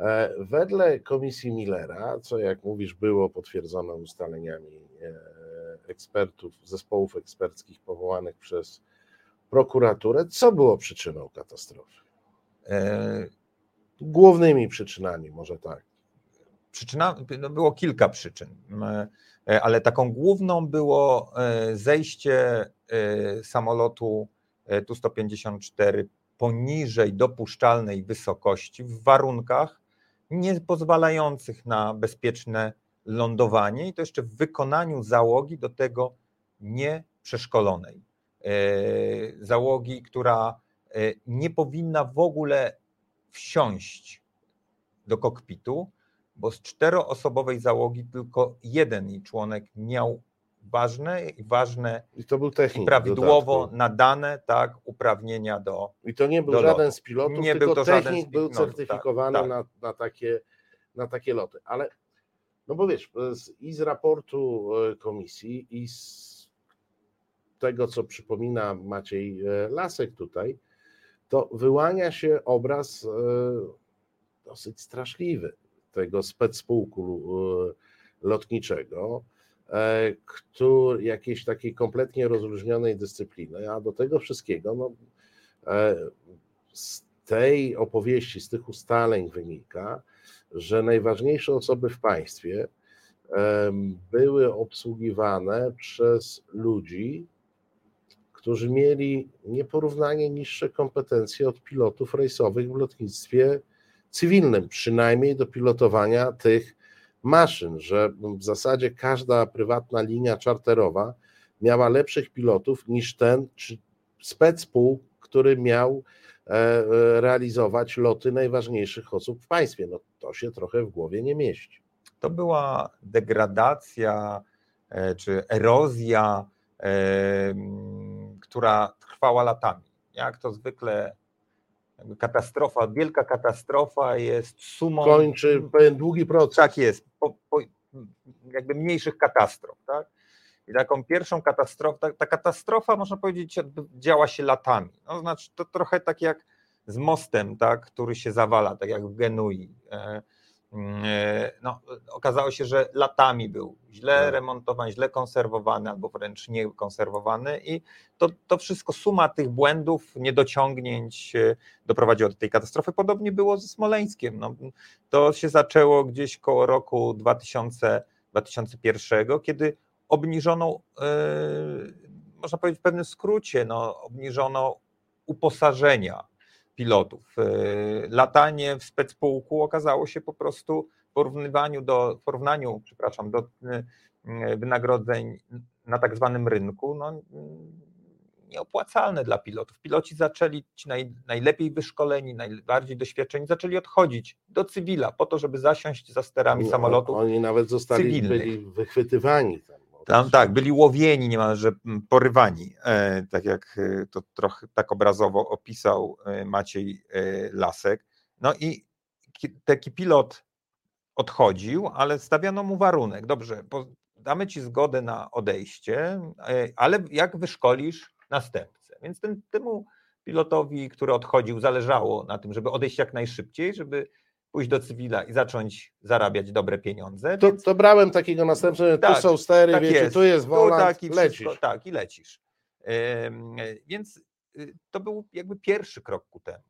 E, wedle komisji Millera, co jak mówisz, było potwierdzone ustaleniami e, ekspertów, zespołów eksperckich powołanych przez prokuraturę, co było przyczyną katastrofy? Głównymi przyczynami, może tak. Przyczyna, no było kilka przyczyn. Ale taką główną było zejście e, samolotu Tu-154 poniżej dopuszczalnej wysokości w warunkach nie pozwalających na bezpieczne lądowanie i to jeszcze w wykonaniu załogi do tego nieprzeszkolonej. Załogi, która nie powinna w ogóle wsiąść do kokpitu, bo z czteroosobowej załogi tylko jeden członek miał ważne i ważne I to był technik prawidłowo nadane tak uprawnienia do I to nie był żaden z pilotów, nie tylko był to technik żaden był no, certyfikowany tak, tak. Na, na, takie, na takie loty. Ale no bo wiesz, i z raportu e, komisji i z tego, co przypomina Maciej e, Lasek tutaj, to wyłania się obraz e, dosyć straszliwy tego specpułku e, lotniczego, który, jakiejś takiej kompletnie rozróżnionej dyscypliny, a do tego wszystkiego no, e, z tej opowieści, z tych ustaleń wynika, że najważniejsze osoby w państwie były obsługiwane przez ludzi, którzy mieli nieporównanie niższe kompetencje od pilotów rejsowych w lotnictwie cywilnym, przynajmniej do pilotowania tych maszyn, że w zasadzie każda prywatna linia czarterowa miała lepszych pilotów niż ten czy specpół, który miał e, e, realizować loty najważniejszych osób w państwie. No to się trochę w głowie nie mieści. To była degradacja e, czy erozja, która trwała latami. Jak to zwykle katastrofa, wielka katastrofa jest sumą. Kończy pewien długi proces. Tak jest, po, po, jakby mniejszych katastrof. Tak? I taką pierwszą katastrofę, ta, ta, katastrofa, można powiedzieć, działa się latami. No, znaczy, to trochę tak jak z mostem, tak, który się zawala, tak jak w Genui. E, E, no, okazało się, że latami był źle tak. remontowany, źle konserwowany albo wręcz nie konserwowany i to, to wszystko, suma tych błędów, niedociągnięć e, doprowadziła do tej katastrofy. Podobnie było ze Smoleńskiem. No, to się zaczęło gdzieś koło roku 2000, 2001, kiedy obniżono, yy, można powiedzieć w pewnym skrócie, no, obniżono uposażenia pilotów. E, latanie w specpułku okazało się po prostu w porównywaniu do, porównaniu, przepraszam, do e, wynagrodzeń na tak zwanym rynku no, nieopłacalne dla pilotów. Piloci zaczęli, ci naj, najlepiej wyszkoleni, najbardziej doświadczeni, zaczęli odchodzić do cywila po to, żeby zasiąść za sterami samolotów. Oni nawet zostali cywilnych. byli wychwytywani. Tam, tam tak, byli łowieni, niemalże porywani, e, tak jak e, to trochę tak obrazowo opisał e, Maciej Lasek. No i taki pilot odchodził, ale stawiano mu warunek. Dobrze, damy ci zgodę na odejście, ale jak wyszkolisz następcę. Więc ten, temu pilotowi, który odchodził, zależało na tym, żeby odejść jak najszybciej, żeby pójść do cywila i zacząć zarabiać dobre pieniądze. To, więc... to brałem takiego następcę, tak, tu są stery, tak wiecie, jest. tu jest wolant, tak, i lecisz. Wszystko, tak, i lecisz. Więc y, to był jakby pierwszy krok ku temu.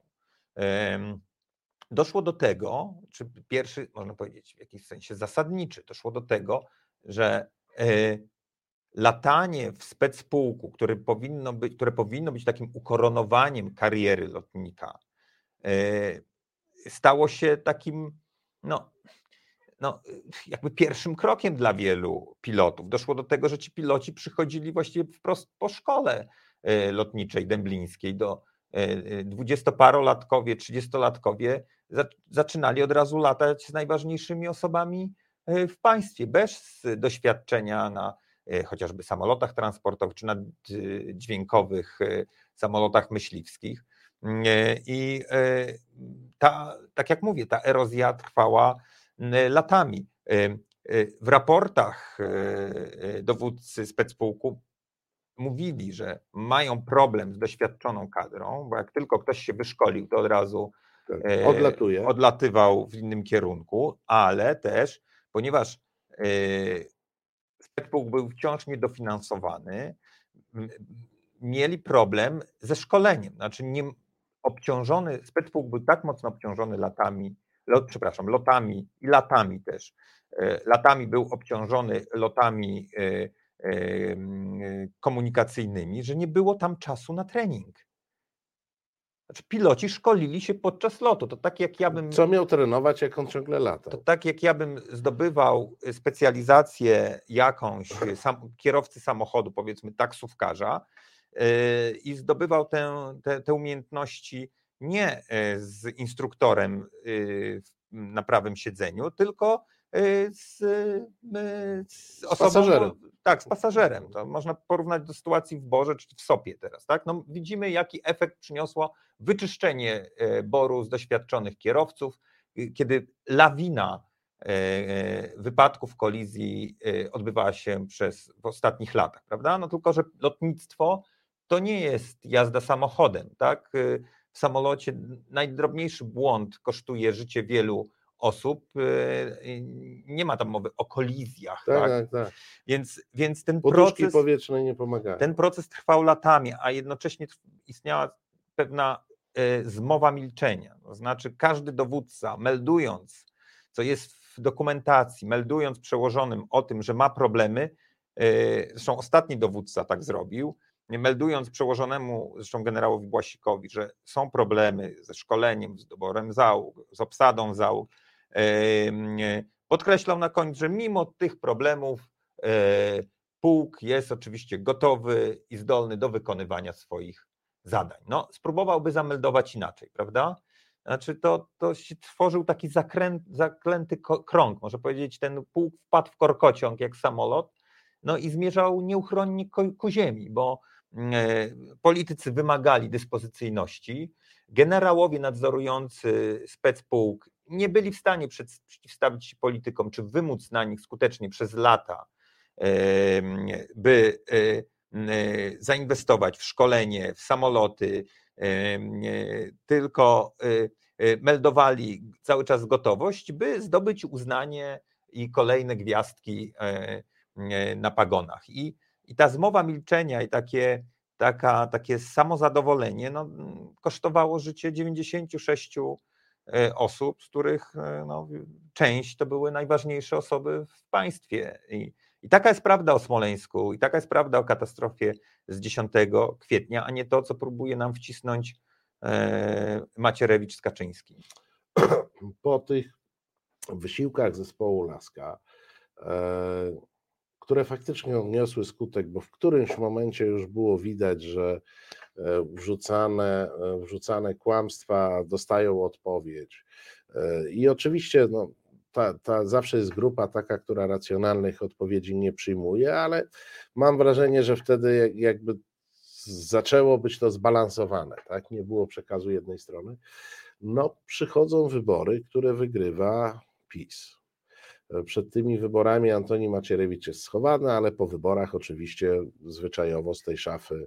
Doszło do tego, czy pierwszy, można powiedzieć, w jakimś sensie zasadniczy, doszło do tego, że e, latanie w specpułku, które powinno być, które powinno być takim ukoronowaniem kariery lotnika, e, stało się takim, no, no, jakby pierwszym krokiem dla wielu pilotów. Doszło do tego, że ci piloci przychodzili właściwie wprost po szkole e, lotniczej dęblińskiej do dwudziestoparolatkowie, trzydziestolatkowie zaczynali od razu latać z najważniejszymi osobami w państwie, bez doświadczenia na E, chociażby samolotach transportowych czy na dźwiękowych e, samolotach myśliwskich. E, I ta, tak jak mówię, ta erozja trwała latami. W raportach dowódcy specpułku mówili, że mają problem z doświadczoną kadrą, bo jak tylko ktoś się wyszkolił, to od razu tak, odlatuje. odlatywał w innym kierunku, ale też, ponieważ Specpół był wciąż niedofinansowany, mieli problem ze szkoleniem. Znaczy nie obciążony, Specpół był tak mocno obciążony latami, lot, przepraszam, lotami i latami też. E, latami był obciążony lotami e, e, komunikacyjnymi, że nie było tam czasu na trening. Znaczy, piloci szkolili się podczas lotu. To tak jak ja bym. Co miał trenować, jak on ciągle lata? To tak jak ja bym zdobywał specjalizację jakąś sam, kierowcy samochodu, powiedzmy taksówkarza, i zdobywał tę, te, te umiejętności nie yy, z instruktorem yy, na prawym siedzeniu, tylko Y, z, y, z osobą, pasażerem. Tak, z pasażerem. To można porównać do sytuacji w Borze czy w Sopie teraz. Tak? No, widzimy, jaki efekt przyniosło wyczyszczenie e, Boru z doświadczonych kierowców, y, kiedy lawina e, e, wypadków, kolizji odbywała się przez w ostatnich latach, prawda? No tylko, że lotnictwo to nie jest jazda samochodem, tak? W samolocie najdrobniejszy błąd kosztuje życie wielu osób, y, nie ma tam mowy o kolizjach. Tak, tak? tak. tak. Więc, więc ten Poduszki proces. powietrzne nie pomagają. Ten proces trwał latami, a jednocześnie istniała pewna y, zmowa milczenia. To znaczy, każdy dowódca, meldując, co jest w dokumentacji, meldując przełożonym o tym, że ma problemy, y, zresztą ostatni dowódca tak zrobił, meldując przełożonemu, zresztą generałowi Błasikowi, że są problemy ze szkoleniem, z doborem załóg, z obsadą załóg, Podkreślał na koniec, że mimo tych problemów e, pułk jest oczywiście gotowy i zdolny do wykonywania swoich zadań. No, spróbowałby zameldować inaczej, prawda? Znaczy to, to się tworzył taki zakręt, zaklęty krąg, może powiedzieć, ten pułk wpadł w korkociąg jak samolot, no i zmierzał nieuchronnie ku ziemi, bo politycy wymagali dyspozycyjności, generałowie nadzorujący specpułk nie byli w stanie przeciwstawić się politykom, czy wymóc na nich skutecznie przez lata, by e, zainwestować w szkolenie, w samoloty, tylko e, e, meldowali cały czas gotowość, by zdobyć uznanie i kolejne gwiazdki na pagonach. I, i ta zmowa milczenia i takie, taka, takie samozadowolenie no, kosztowało życie 96 E, osób, z których e, no, część to były najważniejsze osoby w państwie. I, I taka jest prawda o Smoleńsku, i taka jest prawda o katastrofie z 10 kwietnia, a nie to, co próbuje nam wcisnąć e, Macierewicz z Kaczyńskim. Po tych wysiłkach zespołu Laska, które faktycznie odniosły skutek, bo w którymś momencie już było widać, że e, wrzucane, e, wrzucane kłamstwa dostają odpowiedź. I oczywiście no, ta, ta zawsze jest grupa taka, która racjonalnych odpowiedzi nie przyjmuje, ale mam wrażenie, że wtedy jakby zaczęło być to zbalansowane, tak? Nie było przekazu jednej strony. No, przychodzą wybory, które wygrywa PiS. Przed tymi wyborami Antoni Macierewicz jest schowany, ale po wyborach oczywiście zwyczajowo z tej szafy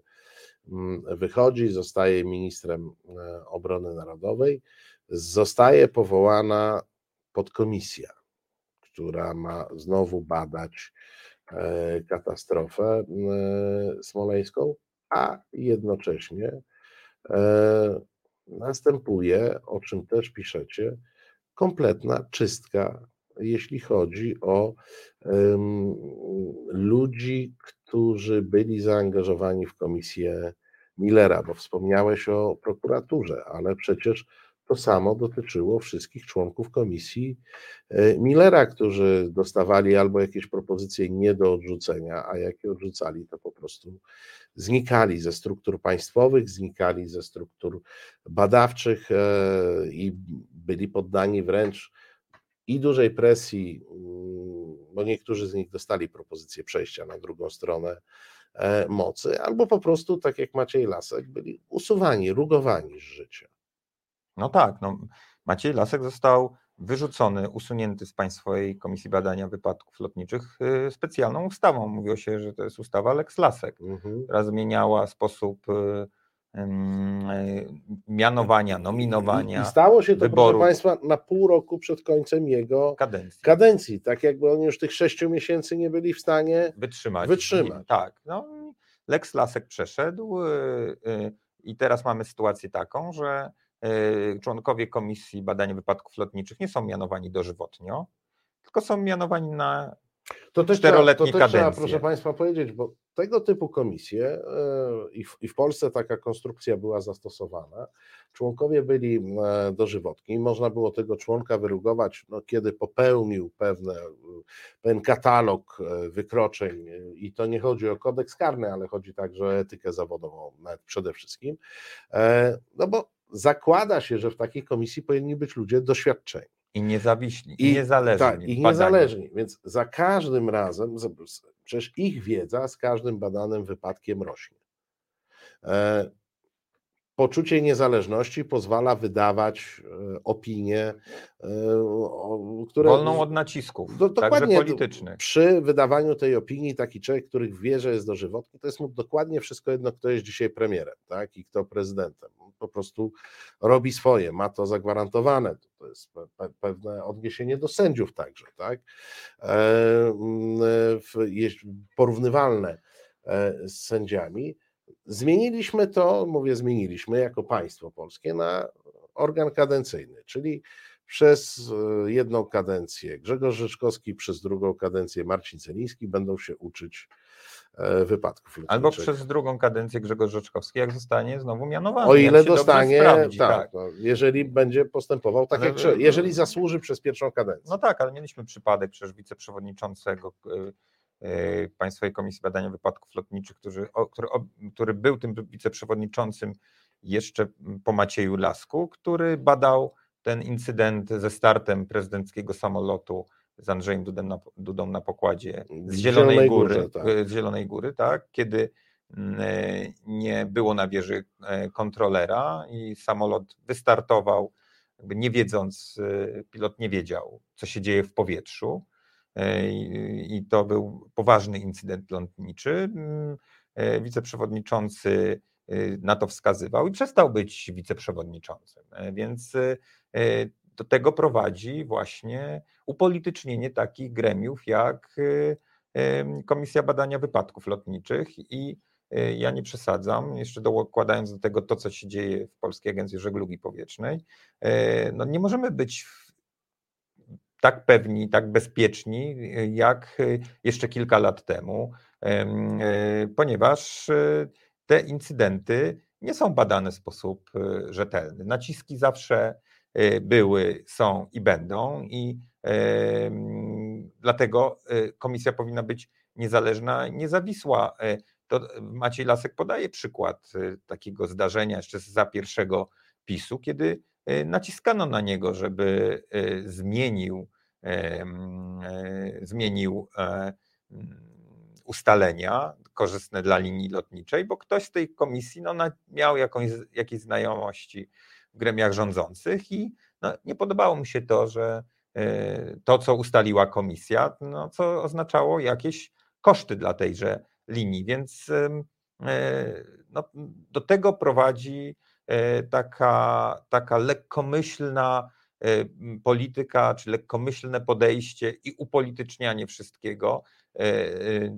mm, wychodzi, zostaje ministrem e, obrony narodowej. Zostaje powołana podkomisja, która ma znowu badać e, katastrofę e, smoleńską, a jednocześnie następuje, o czym też piszecie, kompletna czystka jeśli chodzi o um, ludzi, którzy byli zaangażowani w komisję Millera, bo wspomniałeś o prokuraturze, ale przecież to samo dotyczyło wszystkich członków komisji e, Millera, którzy dostawali albo jakieś propozycje nie do odrzucenia, a jakie odrzucali, to po prostu znikali ze struktur państwowych, znikali ze struktur badawczych e, i byli poddani wręcz i dużej presji, bo niektórzy z nich dostali propozycję przejścia na drugą stronę e, mocy, albo po prostu, tak jak Maciej Lasek, byli usuwani, rugowani z życia. No tak, no, Maciej Lasek został wyrzucony, usunięty z Państwowej Komisji Badania Wypadków Lotniczych y, specjalną ustawą. Mówiło się, że to jest ustawa Lex Lasek, mhm. która zmieniała sposób y, mianowania, nominowania. I, stało się to, wyboru. proszę Państwa, na pół roku przed końcem jego kadencji. kadencji. Tak jakby oni już tych sześciu miesięcy nie byli w stanie wytrzymać. wytrzymać. Tak. No, Lex Lasek przeszedł e, e, i teraz mamy sytuację taką, że członkowie Komisji Badania Wypadków Lotniczych nie są mianowani dożywotnio, tylko są mianowani na to też, trzeba, to też trzeba, proszę Państwa, powiedzieć, bo tego typu komisje e, i w, i w Polsce taka konstrukcja była zastosowana. Członkowie byli e, dożywotni. Można było tego członka wyrugować, no, kiedy popełnił pewne, pewien katalog e, wykroczeń, i to nie chodzi o kodeks karny, ale chodzi także o etykę zawodową, przede wszystkim. No bo zakłada się, że w takiej komisji powinni być ludzie doświadczeni. I niezawiśli, i, niezależni. Tak, i niezależni. Więc za każdym razem, przecież ich wiedza z każdym badanym wypadkiem rośnie. Poczucie niezależności pozwala wydawać e, opinie, e, które. Wolną od nacisków, do, dokładnie politycznych. Przy wydawaniu tej opinii taki człowiek, który wie, że jest dożywotny, to jest mu dokładnie wszystko jedno, kto jest dzisiaj premierem tak? i kto prezydentem. Po prostu robi swoje, ma to zagwarantowane. To jest pewne odniesienie do sędziów także, tak? E, porównywalne z sędziami. Zmieniliśmy to, mówię zmieniliśmy jako państwo polskie na organ kadencyjny, czyli przez e, jedną kadencję Grzegorz Rzeczkowski, przez drugą kadencję Marcin Celiński będą się uczyć e, wypadków. Albo przez drugą kadencję Grzegorz Rzeczkowski, jak zostanie znowu mianowany. O ile dostanie, sprawdzi, tak, tak. No, jeżeli będzie postępował tak, jak jeżeli zasłuży przez pierwszą kadencję. No tak, ale mieliśmy przypadek przecież wiceprzewodniczącego E, Państwowej Komisji Badania Wypadków Lotniczych, który, który, który był tym wiceprzewodniczącym jeszcze po Macieju Lasku, który badał ten incydent ze startem prezydenckiego samolotu z Andrzejem Dudem na, Dudą na pokładzie z Zielonej, Zielonej Góry, Górze, tak. z Zielonej Góry, tak, kiedy mm, e, nie było na wieży e, kontrolera i samolot wystartował, nie wiedząc, pilot nie wiedział, co się dzieje w powietrzu i to był poważny incydent lotniczy. Mm, e, wiceprzewodniczący y, na to wskazywał i przestał być wiceprzewodniczącym. E, więc do tego prowadzi właśnie upolitycznienie takich gremiów jak Komisja Badania Wypadków Lotniczych i ja nie przesadzam, jeszcze dokładając do tego to, co się dzieje w Polskiej Agencji Żeglugi Powietrznej, no nie możemy być tak pewni, tak bezpieczni, jak jeszcze kilka lat temu, e, ponieważ e, te incydenty nie są badane w sposób e, rzetelny. Naciski zawsze były, są i będą, i dlatego komisja powinna być niezależna, niezawisła. To Maciej Lasek podaje przykład takiego zdarzenia jeszcze za pierwszego PiSu, kiedy naciskano na niego, żeby zmienił, zmienił ustalenia korzystne dla linii lotniczej, bo ktoś z tej komisji no, miał jakąś, jakieś znajomości w gremiach rządzących i no, nie podobało mi się to, że e, to, co ustaliła komisja, no, co oznaczało jakieś koszty dla tejże linii, więc e, no, do tego prowadzi e, taka, taka lekkomyślna polityka, czy lekkomyślne podejście i upolitycznianie wszystkiego,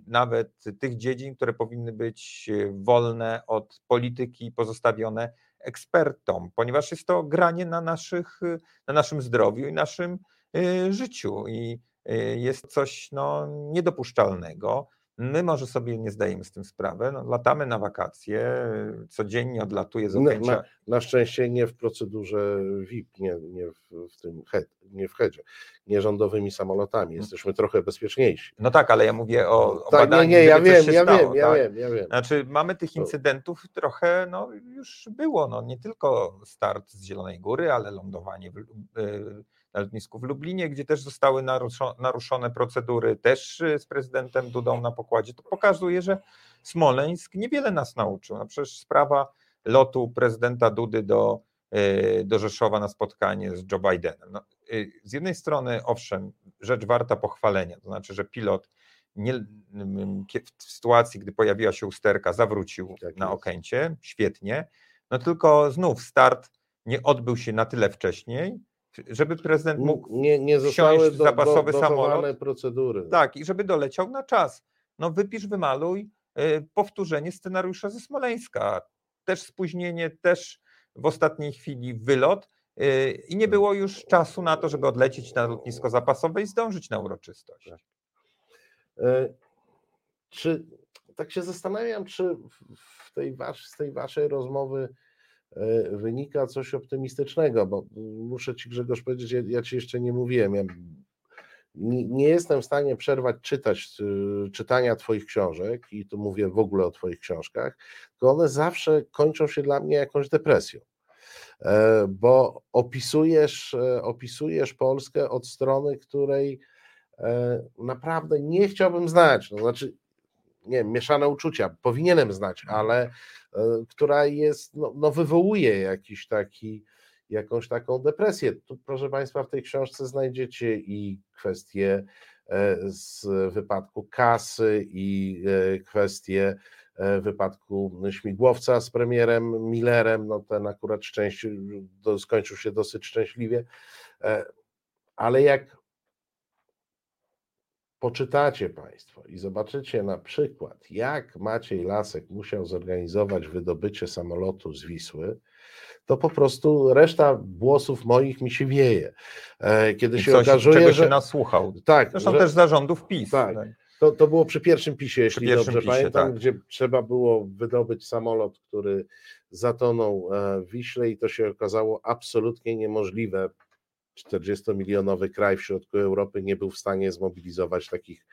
nawet tych dziedzin, które powinny być wolne od polityki, pozostawione ekspertom, ponieważ jest to granie na, naszych, na naszym zdrowiu i naszym y, życiu i y, jest coś no, niedopuszczalnego. My może sobie nie zdajemy z tym sprawy, no, latamy na wakacje, codziennie odlatuje z Okęcia. Na, na, szczęście nie w procedurze VIP, nie, nie w, w tym head, nie w headzie, nie rządowymi samolotami, jesteśmy trochę bezpieczniejsi. No tak, ale ja mówię o, o tak, badaniu, nie, nie, ja wiem, ja stało, wiem, ja tak? wiem, ja wiem. Znaczy mamy tych incydentów trochę, no już było, no nie tylko start z Zielonej Góry, ale lądowanie w, y, na lotnisku w Lublinie, gdzie też zostały naruszone procedury, też y, z prezydentem Dudą na pokładzie. To pokazuje, że Smoleńsk niewiele nas nauczył. No przecież sprawa lotu prezydenta Dudy do, y, do Rzeszowa na spotkanie z Joe Bidenem. No, y, z jednej strony, owszem, rzecz warta pochwalenia, to znaczy, że pilot nie, w sytuacji, gdy pojawiła się usterka, zawrócił tak na Okęcie, świetnie, no tylko znów start nie odbył się na tyle wcześniej, żeby prezydent mógł nie, nie zostały do, zapasowy do, samolot. procedury. Tak, i żeby doleciał na czas. No wypisz, wymaluj y, powtórzenie scenariusza ze Smoleńska. Też spóźnienie, też w ostatniej chwili wylot y, i nie było już czasu na to, żeby odlecieć na lotnisko zapasowe i zdążyć na uroczystość. Tak. E, czy tak się zastanawiam, czy w tej, was, z tej waszej rozmowy wynika coś optymistycznego, bo muszę Ci Grzegorz powiedzieć, ja, ja Ci jeszcze nie mówiłem, ja nie, jestem w stanie przerwać czytać, y, czytania Twoich książek i tu mówię w ogóle o Twoich książkach, tylko one zawsze kończą się dla mnie jakąś depresją, e, bo opisujesz, e, opisujesz Polskę od strony, której naprawdę nie chciałbym znać, no znaczy nie wiem, mieszane uczucia, powinienem znać, mhm. ale e, która jest, no, no wywołuje jakiś taki, jakąś taką depresję. Tu, proszę Państwa, w tej książce znajdziecie i kwestie e, z wypadku kasy, i e, kwestie wypadku śmigłowca z premierem Millerem, no ten akurat szczęście skończył się dosyć szczęśliwie, ale jak poczytacie Państwo i zobaczycie na przykład, jak Maciej Lasek musiał zorganizować wydobycie samolotu z Wisły, to po prostu reszta głosów moich mi się wieje. E, kiedy I się coś, okazuje, że. się nasłuchał. Tak. Zresztą że, też zarządów PiS. Tak. tak. To, to było przy pierwszym pisie, jeśli pierwszym dobrze pisie, pamiętam, tak. gdzie trzeba było wydobyć samolot, który zatonął e, w Wiśle i to się okazało absolutnie niemożliwe 40-milionowy kraj w środku Europy nie był w stanie zmobilizować takich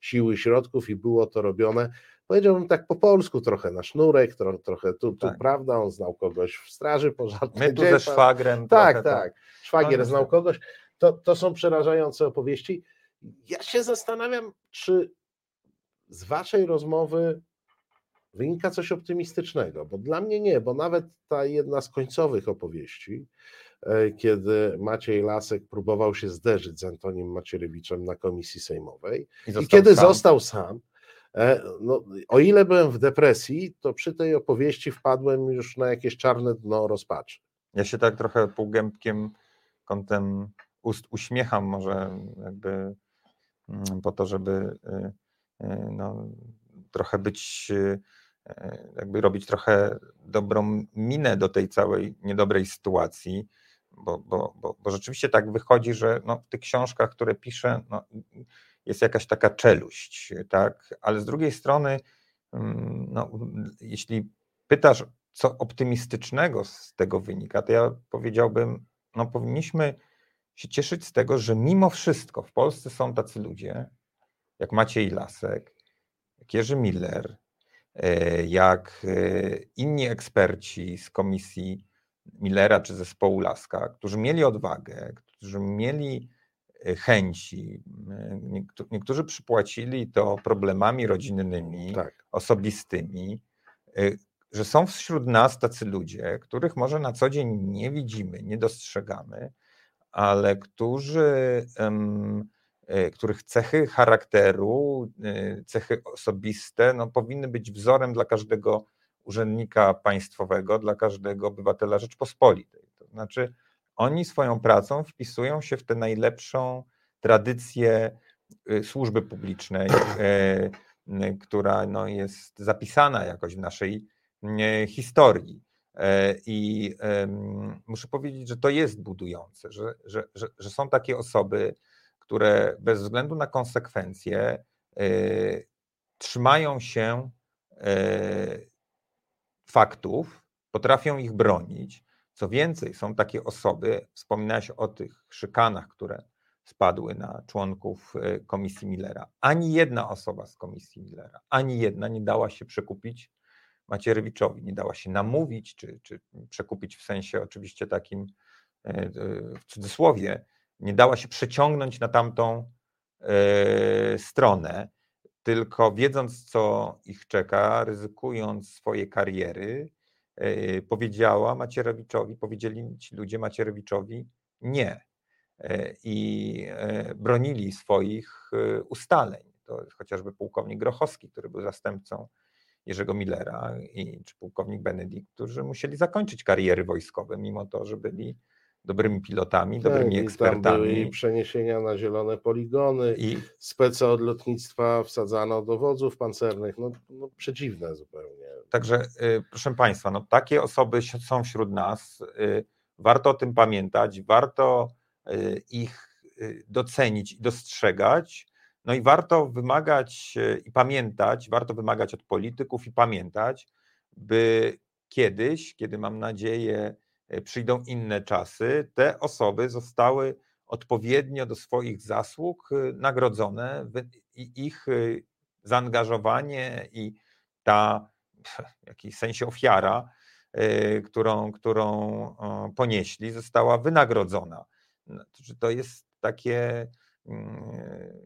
sił i środków i było to robione, powiedziałbym tak po polsku, trochę na sznurek, trochę, trochę tu, tu tak. prawda, on znał kogoś w straży pożarnej. My tu ze szwagrem. Tak, trochę, tak, tak. Szwagier znał kogoś. To, to są przerażające opowieści. Ja się zastanawiam, czy z waszej rozmowy wynika coś optymistycznego, bo dla mnie nie, bo nawet ta jedna z końcowych opowieści, E, kiedy Maciej Lasek próbował się zderzyć z Antonim Macierewiczem na komisji sejmowej i, i kiedy sam. został sam, e, no, o ile byłem w depresji, to przy tej opowieści wpadłem już na jakieś czarne dno rozpaczy. Ja się tak trochę półgębkiem kątem ust uśmiecham, może jakby mm, po to, żeby y, y, no, trochę być, y, jakby robić trochę dobrą minę do tej całej niedobrej sytuacji bo, bo, bo, bo rzeczywiście tak wychodzi, że no, w tych książkach, które piszę, no, jest jakaś taka czeluść, tak? ale z drugiej strony, mm, no, jeśli pytasz, co optymistycznego z tego wynika, to ja powiedziałbym, no powinniśmy się cieszyć z tego, że mimo wszystko w Polsce są tacy ludzie, jak Maciej Lasek, jak Jerzy Miller, e, jak e, inni eksperci z komisji Millera czy zespołu Laska, którzy mieli odwagę, którzy mieli chęci, niektórzy przypłacili to problemami rodzinnymi, tak. osobistymi, że są wśród nas tacy ludzie, których może na co dzień nie widzimy, nie dostrzegamy, ale którzy, e, których cechy charakteru, e, cechy osobiste no, powinny być wzorem dla każdego urzędnika państwowego, dla każdego obywatela Rzeczpospolitej. To znaczy, oni swoją pracą wpisują się w tę najlepszą tradycję y, służby publicznej, e, która no, jest zapisana jakoś w naszej historii. E, I muszę powiedzieć, że to jest budujące, że, że, że, że są takie osoby, które bez względu na konsekwencje e, trzymają się e, faktów, potrafią ich bronić. Co więcej, są takie osoby, wspominałeś o tych szykanach, które spadły na członków komisji Millera. Ani jedna osoba z komisji Millera, ani jedna nie dała się przekupić Macierewiczowi. Nie dała się namówić, czy, czy przekupić w sensie oczywiście takim e, e, w cudzysłowie, nie dała się przeciągnąć na tamtą e, stronę, tylko wiedząc, co ich czeka, ryzykując swoje kariery, powiedziała Macierewiczowi, powiedzieli ci ludzie Macierewiczowi nie. I bronili swoich ustaleń. To chociażby pułkownik Grochowski, który był zastępcą Jerzego Millera i, czy pułkownik Benedikt, którzy musieli zakończyć kariery wojskowe, mimo to, że byli dobrymi pilotami, tak, dobrymi ekspertami. Tam były i przeniesienia na zielone poligony, i spece od lotnictwa wsadzano do wozów pancernych, no, no przedziwne zupełnie. Także y, proszę Państwa, no, takie osoby są wśród nas, y, warto o tym pamiętać, warto y, ich docenić i dostrzegać, no i warto wymagać i pamiętać, warto wymagać od polityków i pamiętać, by kiedyś, kiedy mam nadzieję przyjdą inne czasy, te osoby zostały odpowiednio do swoich zasług e, nagrodzone ich zaangażowanie i ta w jakimś sensie ofiara, którą, którą ponieśli, została wynagrodzona. No, to jest takie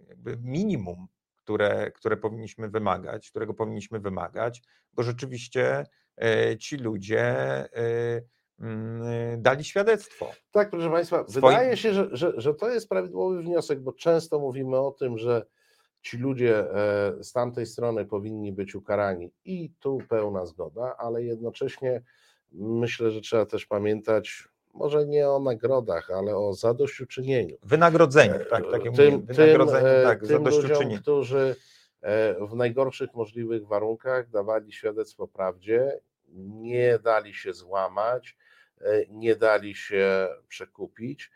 jakby minimum, które, które powinniśmy wymagać, którego powinniśmy wymagać, bo rzeczywiście e, ci ludzie e, mm, dali świadectwo. Tak, proszę Państwa, Swoim... wydaje się, że, że, że to jest prawidłowy wniosek, bo często mówimy o tym, że ci ludzie e, z tamtej strony powinni być ukarani i tu pełna zgoda, ale jednocześnie myślę, że trzeba też pamiętać może nie o nagrodach, ale o zadośćuczynieniu. Wynagrodzeniu, e, tak, takie tym, wynagrodzeniu, tym, tak, tym ludziom, którzy e, w najgorszych możliwych warunkach dawali świadectwo prawdzie, nie dali się złamać, e, nie dali się przekupić,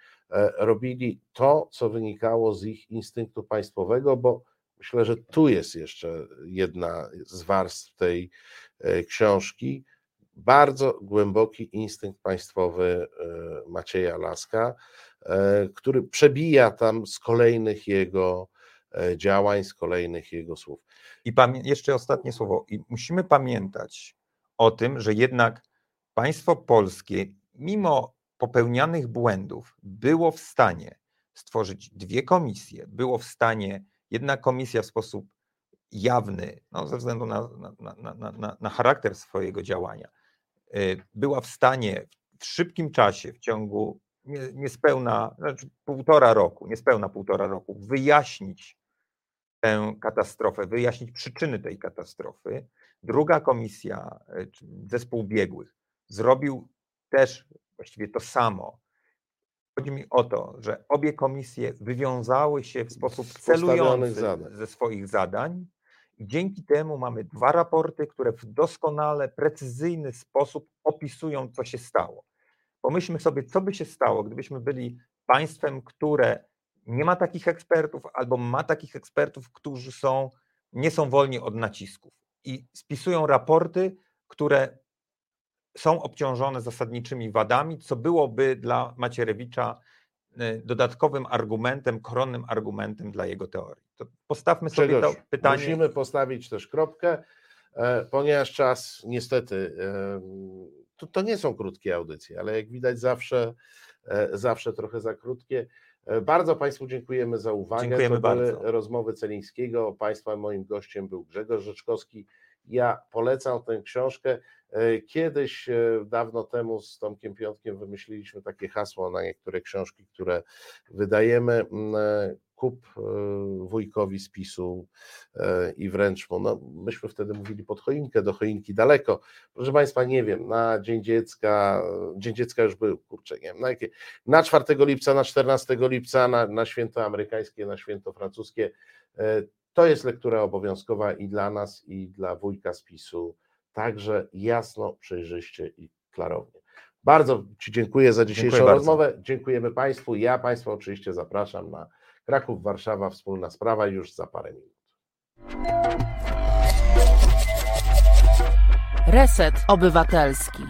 robili to, co wynikało z ich instynktu państwowego, bo myślę, że tu jest jeszcze jedna z warstw tej książki bardzo głęboki instynkt państwowy e, Macieja Laska, e, który przebija tam z kolejnych jego e, działań, z kolejnych jego słów. I jeszcze ostatnie słowo. I musimy pamiętać o tym, że jednak państwo polskie, mimo popełnianych błędów, było w stanie stworzyć dwie komisje, było w stanie, jedna komisja w sposób jawny, no, ze względu na, na, na, na, charakter swojego działania, Y, była w stanie w szybkim czasie, w ciągu niespełna, znaczy półtora roku, niespełna półtora roku, wyjaśnić tę katastrofę, wyjaśnić przyczyny tej katastrofy. Druga komisja, y, zespół biegłych, zrobił też właściwie to samo. Chodzi mi o to, że obie komisje wywiązały się w sposób celujący ze swoich zadań i dzięki temu mamy dwa raporty, które w doskonale precyzyjny sposób opisują, co się stało. Pomyślmy sobie, co by się stało, gdybyśmy byli państwem, które nie ma takich ekspertów, albo ma takich ekspertów, którzy są, nie są wolni od nacisków i spisują raporty, które są obciążone zasadniczymi wadami, co byłoby dla Macierewicza y, dodatkowym argumentem, koronnym argumentem dla jego teorii. To postawmy sobie Grzegorz, to pytanie. Musimy postawić też kropkę, e, ponieważ czas niestety, e, to, to nie są krótkie audycje, ale jak widać zawsze, e, zawsze trochę za krótkie. Bardzo Państwu dziękujemy za uwagę. Dziękujemy to były bardzo. rozmowy Celińskiego. Państwa moim gościem był Grzegorz Rzeczkowski. Ja polecam tę książkę. E, Kiedyś, e, dawno temu z Tomkiem Piątkiem wymyśliliśmy takie hasło na niektóre książki, które wydajemy. Mm, e, Kup wujkowi z PiSu e, i wręcz mu. No, myśmy wtedy mówili pod choinkę, do choinki daleko. Proszę Państwa, nie wiem, na Dzień Dziecka, Dzień Dziecka już był, kurczę, nie wiem, na, jakie, na 4 lipca, na 14 lipca, na, na święto amerykańskie, na święto francuskie. To jest lektura obowiązkowa i dla nas, i dla wujka z PiSu, także jasno, przejrzyście i klarownie. Bardzo Ci dziękuję za dzisiejszą Dziękuję bardzo. rozmowę. Dziękujemy Państwu. Ja Państwa oczywiście zapraszam na Kraków, Warszawa, wspólna sprawa już za parę minut. Reset Obywatelski.